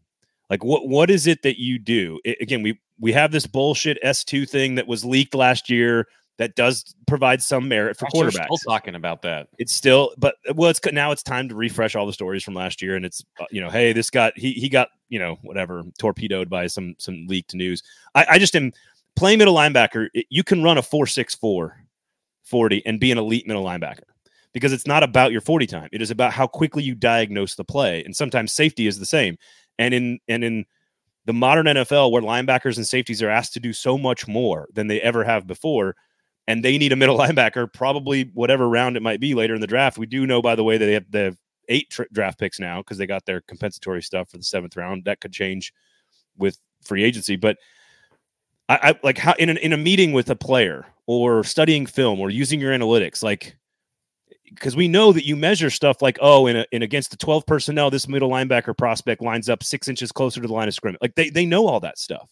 Like what what is it that you do? It, again, we we have this bullshit S2 thing that was leaked last year that does provide some merit for Gosh, quarterbacks. Still talking about that. It's still, but well, it's now it's time to refresh all the stories from last year, and it's uh, you know, hey, this got he he got you know whatever torpedoed by some some leaked news. I, I just am playing middle linebacker. It, you can run a four six four 40 and be an elite middle linebacker because it's not about your 40 time. It is about how quickly you diagnose the play, and sometimes safety is the same. And in and in the modern NFL, where linebackers and safeties are asked to do so much more than they ever have before and they need a middle linebacker, probably whatever round it might be later in the draft. We do know, by the way, that they have, they have eight draft picks now because they got their compensatory stuff for the seventh round. That could change with free agency, but I, I like how in an, in a meeting with a player or studying film or using your analytics, like because we know that you measure stuff like oh in, a, in against the 12 personnel this middle linebacker prospect lines up six inches closer to the line of scrimmage like they, they know all that stuff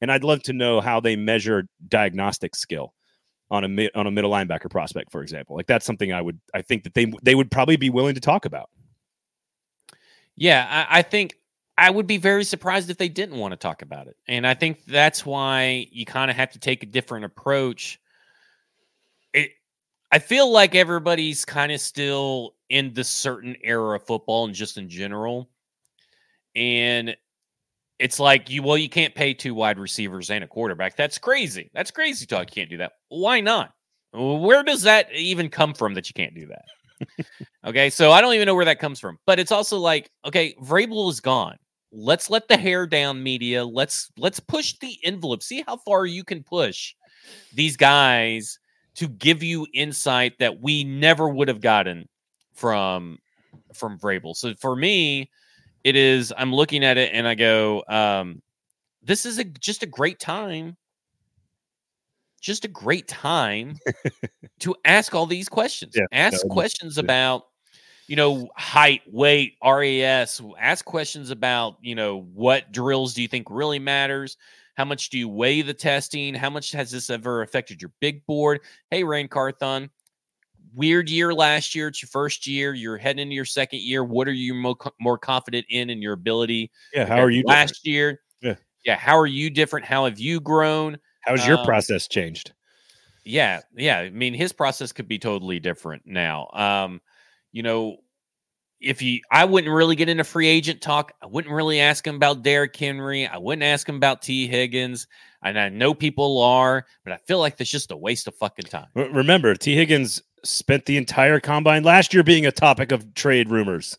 and i'd love to know how they measure diagnostic skill on a mid, on a middle linebacker prospect, for example. Like that's something I would I think that they they would probably be willing to talk about. Yeah, I, I think I would be very surprised if they didn't want to talk about it, and I think that's why you kind of have to take a different approach. It, I feel like everybody's kind of still in the certain era of football and just in general, and it's like you well you can't pay two wide receivers and a quarterback. That's crazy. That's crazy talk you can't do that. Why not? Where does that even come from that you can't do that? Okay so i don't even know where that comes from but it's also like okay vrabel is gone. Let's let the hair down media. Let's let's push the envelope. See how far you can push these guys to give you insight that we never would have gotten from from vrabel. So for me it is i'm looking at it and i go um this is a just a great time just a great time to ask all these questions. Yeah, ask questions about you know height weight ras ask questions about you know what drills do you think really matters? How much do you weigh the testing? How much has this ever affected your big board? Hey Ran Carthon weird year last year. It's your first year. You're heading into your second year. What are you more, more confident in in your ability? Yeah. How are you last different? year? Yeah. Yeah. How are you different? How have you grown? How's your um, process changed? Yeah. Yeah. I mean, his process could be totally different now. Um, you know, if you, I wouldn't really get into free agent talk. I wouldn't really ask him about Derrick Henry. I wouldn't ask him about Tee Higgins. And I know people are, but I feel like that's just a waste of fucking time. Remember, Tee Higgins spent the entire combine last year being a topic of trade rumors.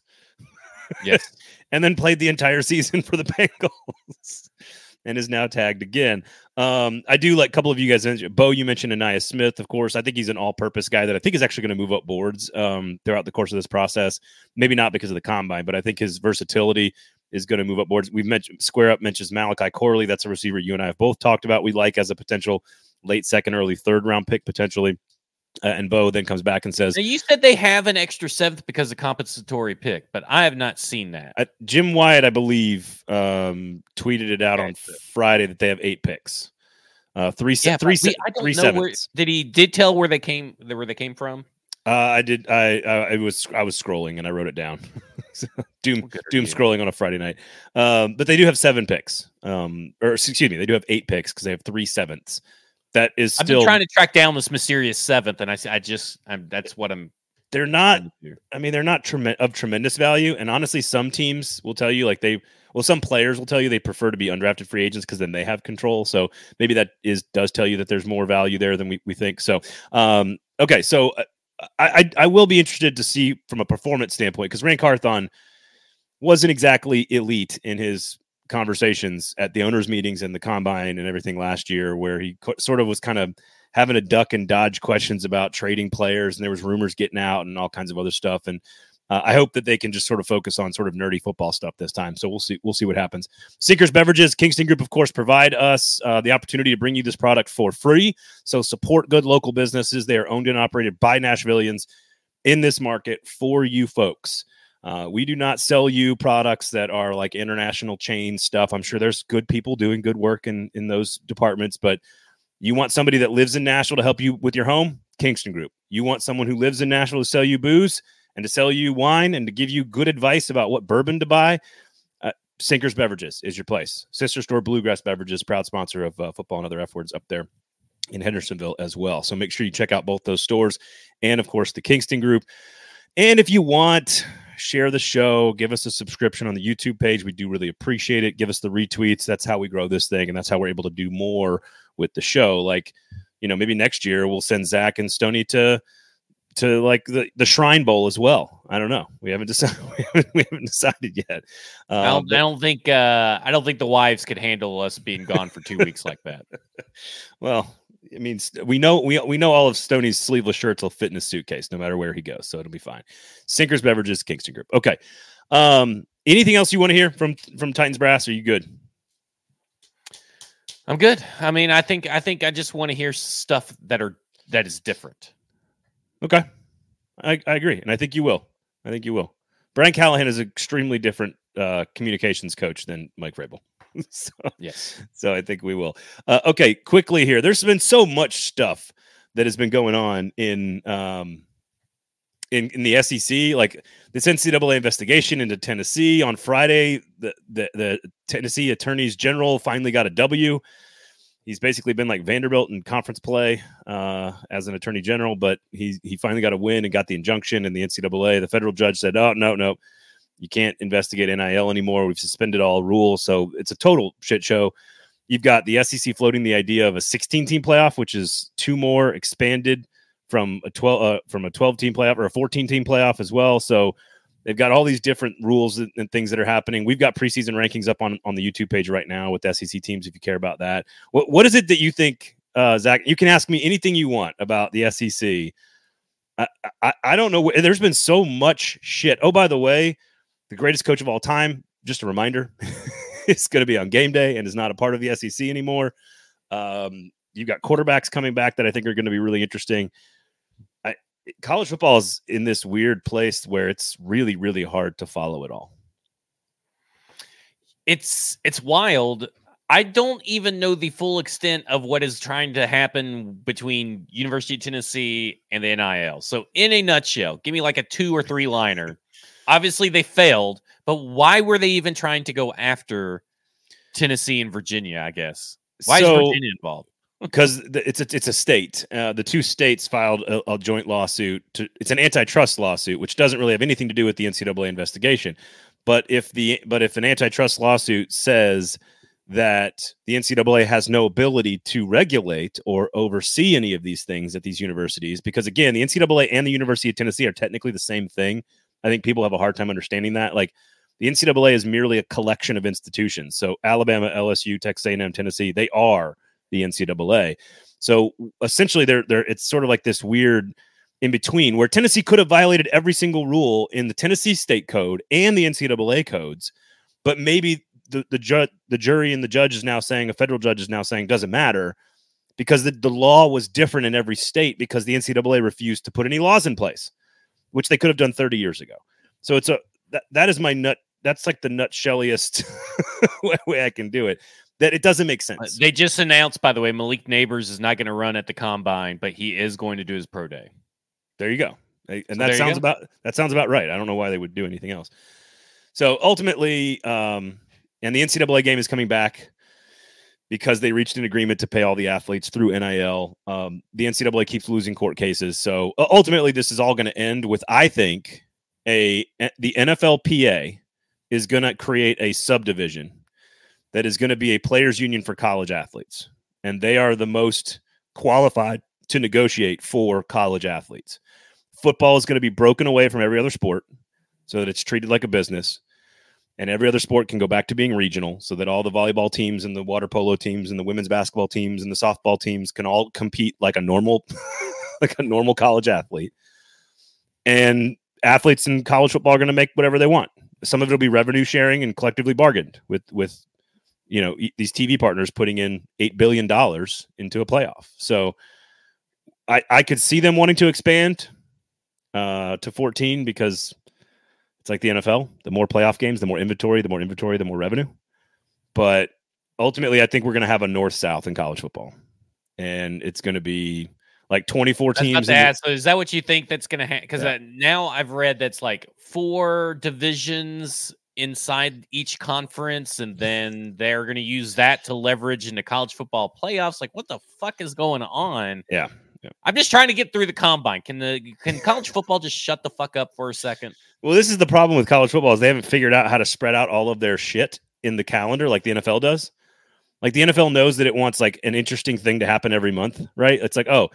Yes. and then played the entire season for the Bengals and is now tagged again. Um, I do like a couple of you guys. Bo, you mentioned Ainias Smith, of course. I think he's an all-purpose guy that I think is actually going to move up boards um, throughout the course of this process. Maybe not because of the combine, but I think his versatility is going to move up boards. We've mentioned Square Up mentions Malachi Corley. That's a receiver you and I have both talked about. We like as a potential late second, early third round pick potentially. Uh, and Bo then comes back and says, Now, you said they have an extra seventh because of compensatory pick, but I have not seen that. uh, Jim Wyatt, I believe, um, tweeted it out on. Friday that they have eight picks, uh, three, se- yeah, three, se- I don't three know where did he did tell where they came where they came from. Uh, I did. I, I was I was scrolling and I wrote it down. Doom Well, doom you. scrolling on a Friday night. Um, but they do have seven picks. Um, or excuse me, they do have eight picks because they have three sevenths. That is still... I've been trying to track down this mysterious seventh, and I I just I'm that's what I'm. they're not. trying to do. I mean, they're not of tremendous value. And honestly, some teams will tell you like they. Well, some players will tell you they prefer to be undrafted free agents because then they have control. So maybe that is does tell you that there's more value there than we, we think. So um, okay, so uh, I, I I will be interested to see from a performance standpoint because Ran Carthon wasn't exactly elite in his conversations at the owners meetings and the combine and everything last year where he co- sort of was kind of having a duck and dodge questions about trading players and there was rumors getting out and all kinds of other stuff and uh, I hope that they can just sort of focus on sort of nerdy football stuff this time. So we'll see. We'll see what happens. Sinkers Beverages, Kingston Group, of course, provide us uh, the opportunity to bring you this product for free. So support good local businesses. They are owned and operated by Nashvillians in this market for you folks. Uh, we do not sell you products that are like international chain stuff. I'm sure there's good people doing good work in in those departments, but you want somebody that lives in Nashville to help you with your home, Kingston Group. You want someone who lives in Nashville to sell you booze and to sell you wine and to give you good advice about what bourbon to buy. Uh, Sinkers Beverages is your place. Sister Store Bluegrass Beverages, proud sponsor of uh, football and other F words up there in Hendersonville as well. So make sure you check out both those stores and, of course, the Kingston Group. And if you want, share the show, give us a subscription on the YouTube page. We do really appreciate it. Give us the retweets. That's how we grow this thing, and that's how we're able to do more with the show. Like, you know, maybe next year we'll send Zach and Stony to to like the, the Shrine Bowl as well. I don't know. We haven't decided. We haven't, we haven't decided yet. I Um, don't, but- I don't think uh, I don't think the wives could handle us being gone for two weeks like that. Well, I mean, we know we we know all of Stoney's sleeveless shirts will fit in his suitcase no matter where he goes, so it'll be fine. Sinkers Beverages, Kingston Group. Okay. Um, anything else you want to hear from from Titans Brass? Are you good? I'm good. I mean, I think I think I just want to hear stuff that are that is different. Okay. I, I agree, and I think you will. I think you will. Brian Callahan is an extremely different uh, communications coach than Mike Vrabel. so, Yes. so I think we will. Uh, okay, quickly here. There's been so much stuff that has been going on in um, in in the SEC, like this NCAA investigation into Tennessee on Friday. The the, the Tennessee attorneys general finally got a W. He's basically been like Vanderbilt in conference play uh, as an attorney general, but he he finally got a win and got the injunction. And the NCAA, the federal judge said, "Oh no, no, you can't investigate NIL anymore. We've suspended all rules." So it's a total shit show. You've got the SEC floating the idea of a 16 team playoff, which is two more expanded from a 12 uh, from a 12 team playoff or a 14 team playoff as well. So they've got all these different rules and, things that are happening. We've got preseason rankings up on on the YouTube page right now with SEC teams if you care about that. What what is it that you think, uh, Zach? You can ask me anything you want about the SEC. I, I, I don't know. There's been so much shit. Oh, by the way, the greatest coach of all time. Just a reminder, is going to be on game day and is not a part of the SEC anymore. Um, you've got quarterbacks coming back that I think are going to be really interesting. I, college football is in this weird place where it's really, really hard to follow it all. It's it's wild. I don't even know the full extent of what is trying to happen between University of Tennessee and the NIL. So, in a nutshell, give me like a two or three liner. Obviously, they failed, but why were they even trying to go after Tennessee and Virginia? I guess why so, is Virginia involved? because it's a, it's a state. Uh, the two states filed a, a joint lawsuit. To, it's an antitrust lawsuit, which doesn't really have anything to do with the NCAA investigation. But if the but if an antitrust lawsuit says that the NCAA has no ability to regulate or oversee any of these things at these universities, because again, the NCAA and the University of Tennessee are technically the same thing. I think people have a hard time understanding that. Like the NCAA is merely a collection of institutions. So Alabama, LSU, Texas A&M, Tennessee, they are the NCAA. So essentially, they're they're it's sort of like this weird in between where Tennessee could have violated every single rule in the Tennessee state code and the NCAA codes, but maybe the the ju- the jury and the judge is now saying a federal judge is now saying doesn't matter because the, the law was different in every state because the NCAA refused to put any laws in place, which they could have done 30 years ago. So it's a that, that is my nut. That's like the nutshelliest way I can do it. That it doesn't make Uh, sense. They just announced, by the way, Malik Nabers is not going to run at the combine, but he is going to do his pro day. There you go. And So that sounds about that sounds about right. I don't know why they would do anything else. So ultimately, um, and the NCAA game is coming back because they reached an agreement to pay all the athletes through NIL. Um, the NCAA keeps losing court cases, so ultimately, this is all going to end with, I think, a the NFLPA is going to create a subdivision that is going to be a players' union for college athletes, and they are the most qualified to negotiate for college athletes. Football is going to be broken away from every other sport so that it's treated like a business. And every other sport can go back to being regional so that all the volleyball teams and the water polo teams and the women's basketball teams and the softball teams can all compete like a normal like a normal college athlete. And athletes in college football are going to make whatever they want. Some of it will be revenue sharing and collectively bargained with with you know these TV partners putting in 8 billion dollars into a playoff. So I I could see them wanting to expand uh, to 14 because it's like the NFL. The more playoff games, the more inventory, the more inventory, the more revenue. But ultimately, I think we're going to have a north south in college football, and it's going to be like 24 teams. the- so is that what you think that's going to happen? Because Yeah. uh, now I've read that's like four divisions inside each conference, and then they're going to use that to leverage into college football playoffs. Like, what the fuck is going on? Yeah, yeah. I'm just trying to get through the combine. Can the can college football just shut the fuck up for a second? Well, this is the problem with college football is they haven't figured out how to spread out all of their shit in the calendar like the NFL does. Like the NFL knows that it wants like an interesting thing to happen every month, right? It's like, oh,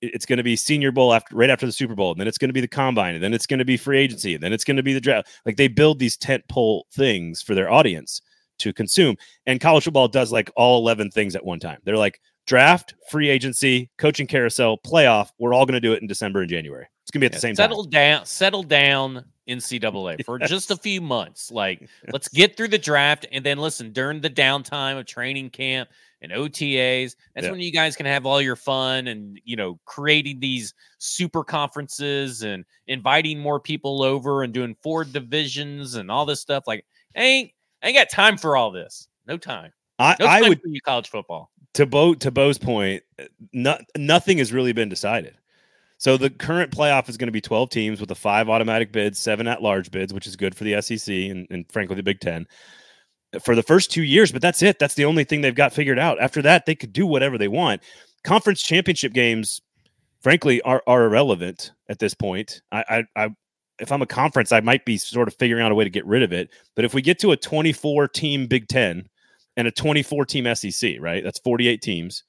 it's going to be Senior Bowl after right after the Super Bowl, and then it's going to be the Combine, and then it's going to be free agency, and then it's going to be the draft. Like they build these tent pole things for their audience to consume, and college football does like all eleven things at one time. They're like draft, free agency, coaching carousel, playoff. We're all going to do it in December and January. It's going to be at the same time. settle down, settle down, NCAA for just a few months. Like, let's get through the draft, and then listen during the downtime of training camp and OTAs. That's Yeah. when you guys can have all your fun and you know creating these super conferences and inviting more people over and doing four divisions and all this stuff. Like, ain't ain't got time for all this. No time. I, No I would for you college football. To Bo to Bo's point, not, nothing has really been decided. So the current playoff is going to be 12 teams with the five automatic bids, seven at large bids, which is good for the SEC and, and frankly the Big Ten for the first two years. But that's it. That's the only thing they've got figured out. After that, they could do whatever they want. Conference championship games, frankly, are are irrelevant at this point. I, I, I if I'm a conference, I might be sort of figuring out a way to get rid of it. But if we get to a 24 team Big Ten and a 24 team SEC, right? That's 48 teams.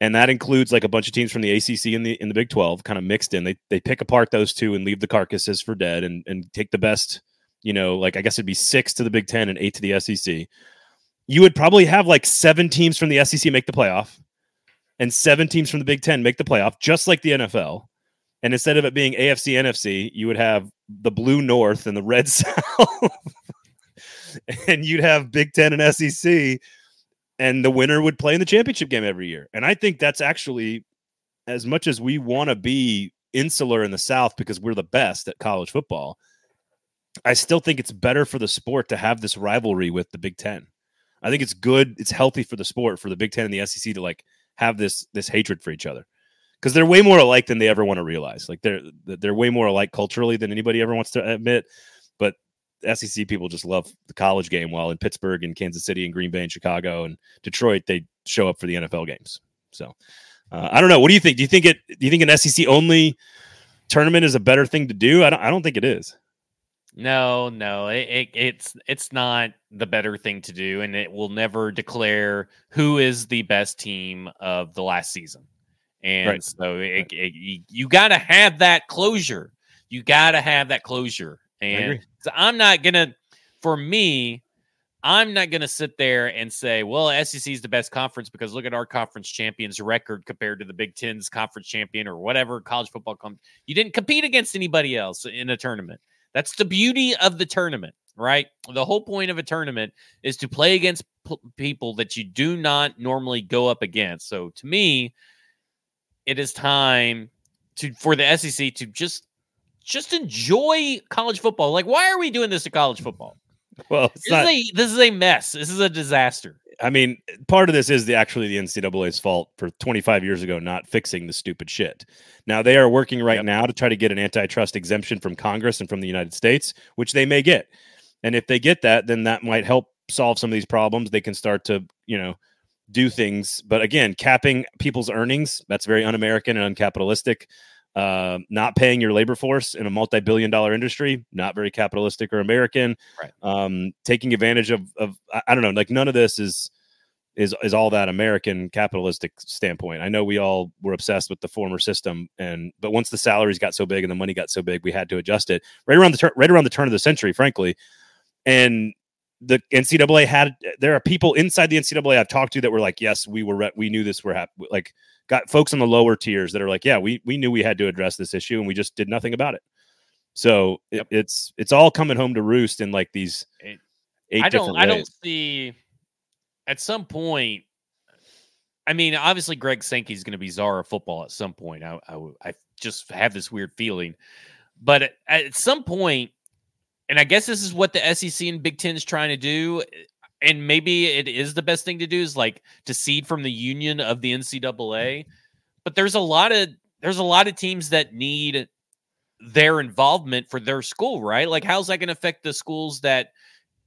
And that includes like a bunch of teams from the ACC and the in the Big 12 kind of mixed in. They they pick apart those two and leave the carcasses for dead and and take the best, you know, like I guess it'd be 6 to the Big 10 and 8 to the SEC. You would probably have like 7 teams from the SEC make the playoff and 7 teams from the Big 10 make the playoff just like the NFL. And instead of it being AFC NFC, you would have the blue north and the red south. and you'd have Big 10 and SEC and the winner would play in the championship game every year. And I think that's actually as much as we want to be insular in the South because we're the best at college football. I still think it's better for the sport to have this rivalry with the Big 10. I think it's good, it's healthy for the sport for the Big 10 and the SEC to like have this this hatred for each other. Cuz they're way more alike than they ever want to realize. Like they're they're way more alike culturally than anybody ever wants to admit. But SEC people just love the college game, while in Pittsburgh and Kansas City and Green Bay and Chicago and Detroit, they show up for the NFL games. So uh, I don't know. What do you think? Do you think it? Do you think an SEC only tournament is a better thing to do? I don't. I don't think it is. No, no, it, it, it's it's not the better thing to do, and it will never declare who is the best team of the last season. And Right. so it, it, you, you got to have that closure. You got to have that closure. And so I'm not gonna, for me, I'm not gonna sit there and say, well, SEC is the best conference because look at our conference champions record compared to the Big Ten's conference champion or whatever college football comes. You didn't compete against anybody else in a tournament. That's the beauty of the tournament, right? The whole point of a tournament is to play against p- people that you do not normally go up against. So to me, it is time to for the SEC to just just enjoy college football. Like, why are we doing this to college football? Well, it's This, not. is, a, this is a mess. This is a disaster. I mean, part of this is the actually the NCAA's fault for 25 years ago not fixing the stupid shit. Now they are working right Yep. now to try to get an antitrust exemption from Congress and from the United States, which they may get. And if they get that, then that might help solve some of these problems. They can start to, you know, do things. But again, capping people's earnings, that's very un-American and uncapitalistic. Uh, not paying your labor force in a multi-billion dollar industry, not very capitalistic or American. Right. Um, taking advantage of, of I, don't know, like none of this is is is all that American capitalistic standpoint. I know we all were obsessed with the former system, and but once the salaries got so big and the money got so big, we had to adjust it right around the turn right around the turn of the century, frankly. And the NCAA had there are people inside the NCAA I've talked to that were like, yes, we were re- we knew this were hap- like got folks on the lower tiers that are like, yeah, we we knew we had to address this issue and we just did nothing about it. So it- it's it's all coming home to roost in like these It- eight I different don't. I don't see. At some point, I mean, obviously, Greg Sankey is going to be czar of football at some point. I I just have this weird feeling, but at some point, and I guess this is what the SEC and Big Ten is trying to do, and maybe it is the best thing to do is like to seed from the union of the NCAA. But there's a lot of there's a lot of teams that need their involvement for their school, right? Like, how's that going to affect the schools that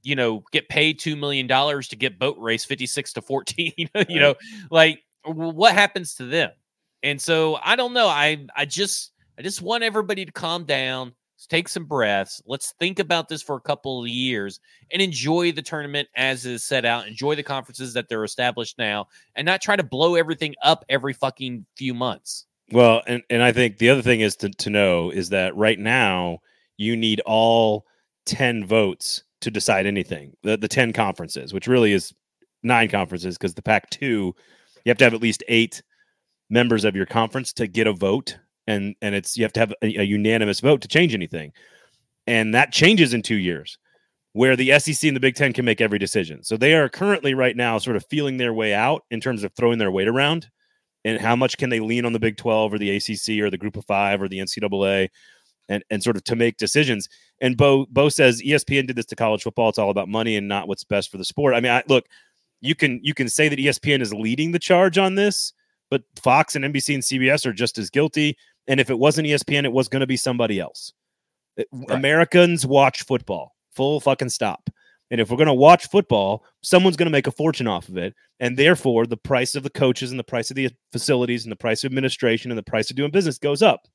you know get paid two million dollars to get boat race fifty six to fourteen? you know, like what happens to them? And so I don't know. I I just I just want everybody to calm down, take some breaths. Let's think about this for a couple of years and enjoy the tournament as is set out. Enjoy the conferences that they're established now, and not try to blow everything up every fucking few months. Well, and, and I think the other thing is to, to know is that right now you need all 10 votes to decide anything. The the 10 conferences, which really is nine conferences because the Pac 2 you have to have at least 8 members of your conference to get a vote and and it's you have to have a, a unanimous vote to change anything. And that changes in 2 years where the SEC and the Big 10 can make every decision. So they are currently right now sort of feeling their way out in terms of throwing their weight around and how much can they lean on the Big 12 or the ACC or the Group of 5 or the NCAA and and sort of to make decisions. And Bo Bo says ESPN did this to college football. It's all about money and not what's best for the sport. I mean, I, look, you can you can say that ESPN is leading the charge on this, but Fox and NBC and CBS are just as guilty. And if it wasn't ESPN, it was going to be somebody else. It- Americans watch football, full fucking stop. And if we're going to watch football, someone's going to make a fortune off of it. And therefore, the price of the coaches and the price of the facilities and the price of administration and the price of doing business goes up.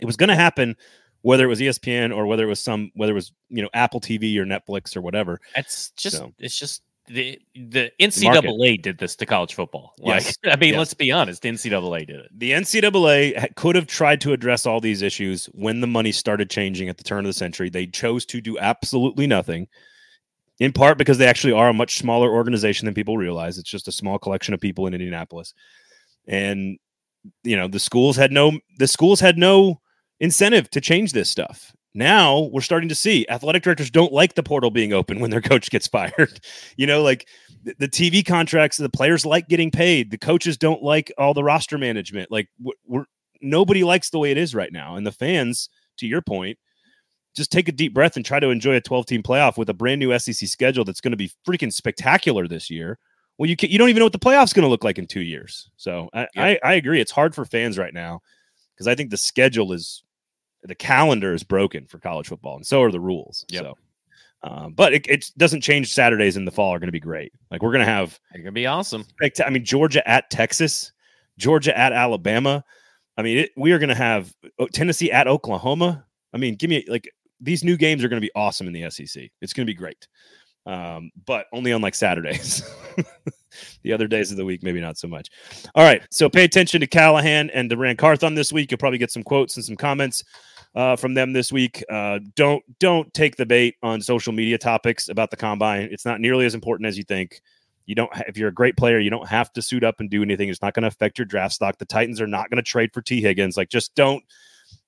It was going to happen whether it was ESPN or whether it was some, whether it was, you know, Apple TV or Netflix or whatever. It's just So- it's just the the market. NCAA did this to college football. Like Yes. I mean, Yes. let's be honest, the NCAA did it. The NCAA could have tried to address all these issues when the money started changing at the turn of the century. They chose to do absolutely nothing, in part because they actually are a much smaller organization than people realize. It's just a small collection of people in Indianapolis. And you know, the schools had no the schools had no incentive to change this stuff. Now we're starting to see athletic directors don't like the portal being open when their coach gets fired. you know, like the, the TV contracts, the players like getting paid. The coaches don't like all the roster management. Like we're, we're nobody likes the way it is right now, and the fans, to your point, just take a deep breath and try to enjoy a 12 team playoff with a brand new SEC schedule that's going to be freaking spectacular this year. Well, you can, you don't even know what the playoffs going to look like in two years. So I, I, I agree. It's hard for fans right now because I think the schedule is the calendar is broken for college football, and so are the rules. Yep. So, uh, but it, it doesn't change. Saturdays in the fall are going to be great. Like we're going to have it's going to be awesome. I mean, Georgia at Texas, Georgia at Alabama. I mean, it, we are going to have oh, Tennessee at Oklahoma. I mean, give me like these new games are going to be awesome in the SEC. It's going to be great, um, but only on like Saturdays. the other days of the week, maybe not so much. All right, so pay attention to Callahan and Durant Carthon this week. You'll probably get some quotes and some comments uh, from them this week. Uh, don't don't take the bait on social media topics about the combine. It's not nearly as important as you think. You don't if you're a great player, you don't have to suit up and do anything. It's not going to affect your draft stock. The Titans are not going to trade for Tee Higgins. Like just don't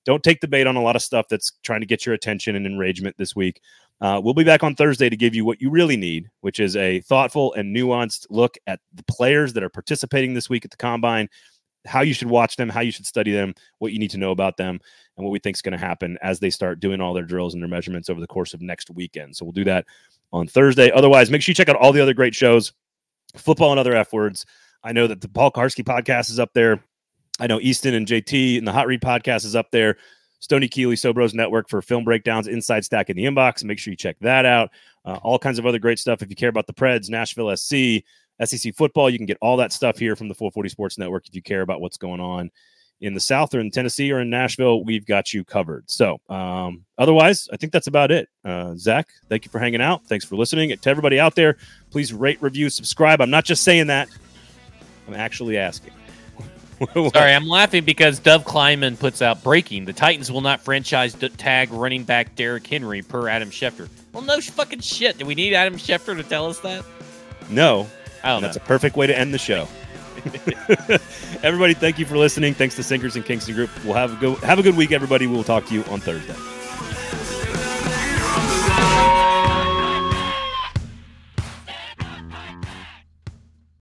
don't take the bait on a lot of stuff that's trying to get your attention and enragement this week. Uh, we'll be back on Thursday to give you what you really need, which is a thoughtful and nuanced look at the players that are participating this week at the combine, how you should watch them, how you should study them, what you need to know about them, and what we think is going to happen as they start doing all their drills and their measurements over the course of next weekend. So we'll do that on Thursday. Otherwise, make sure you check out all the other great shows, football and other F words. I know that the Paul Kuharsky podcast is up there. I know Easton and JT and the Hot Read podcast is up there. Stony Keeley, Sobros Network for film breakdowns, Inside Stack in the inbox. Make sure you check that out. Uh, all kinds of other great stuff. If you care about the Preds, Nashville SC, SEC football, you can get all that stuff here from the 440 Sports Network. If you care about what's going on in the South or in Tennessee or in Nashville, we've got you covered. So, um, otherwise, I think that's about it. Uh, Zach, thank you for hanging out. Thanks for listening. To everybody out there, please rate, review, subscribe. I'm not just saying that, I'm actually asking. Sorry, I'm laughing because Dov Kleiman puts out breaking. The Titans will not franchise tag running back Derrick Henry per Adam Schefter. Well, no fucking shit. Do we need Adam Schefter to tell us that? No. I That's a perfect way to end the show. everybody, thank you for listening. Thanks to Sinkers and Kingston Group. We'll have a good have a good week, everybody. We'll talk to you on Thursday.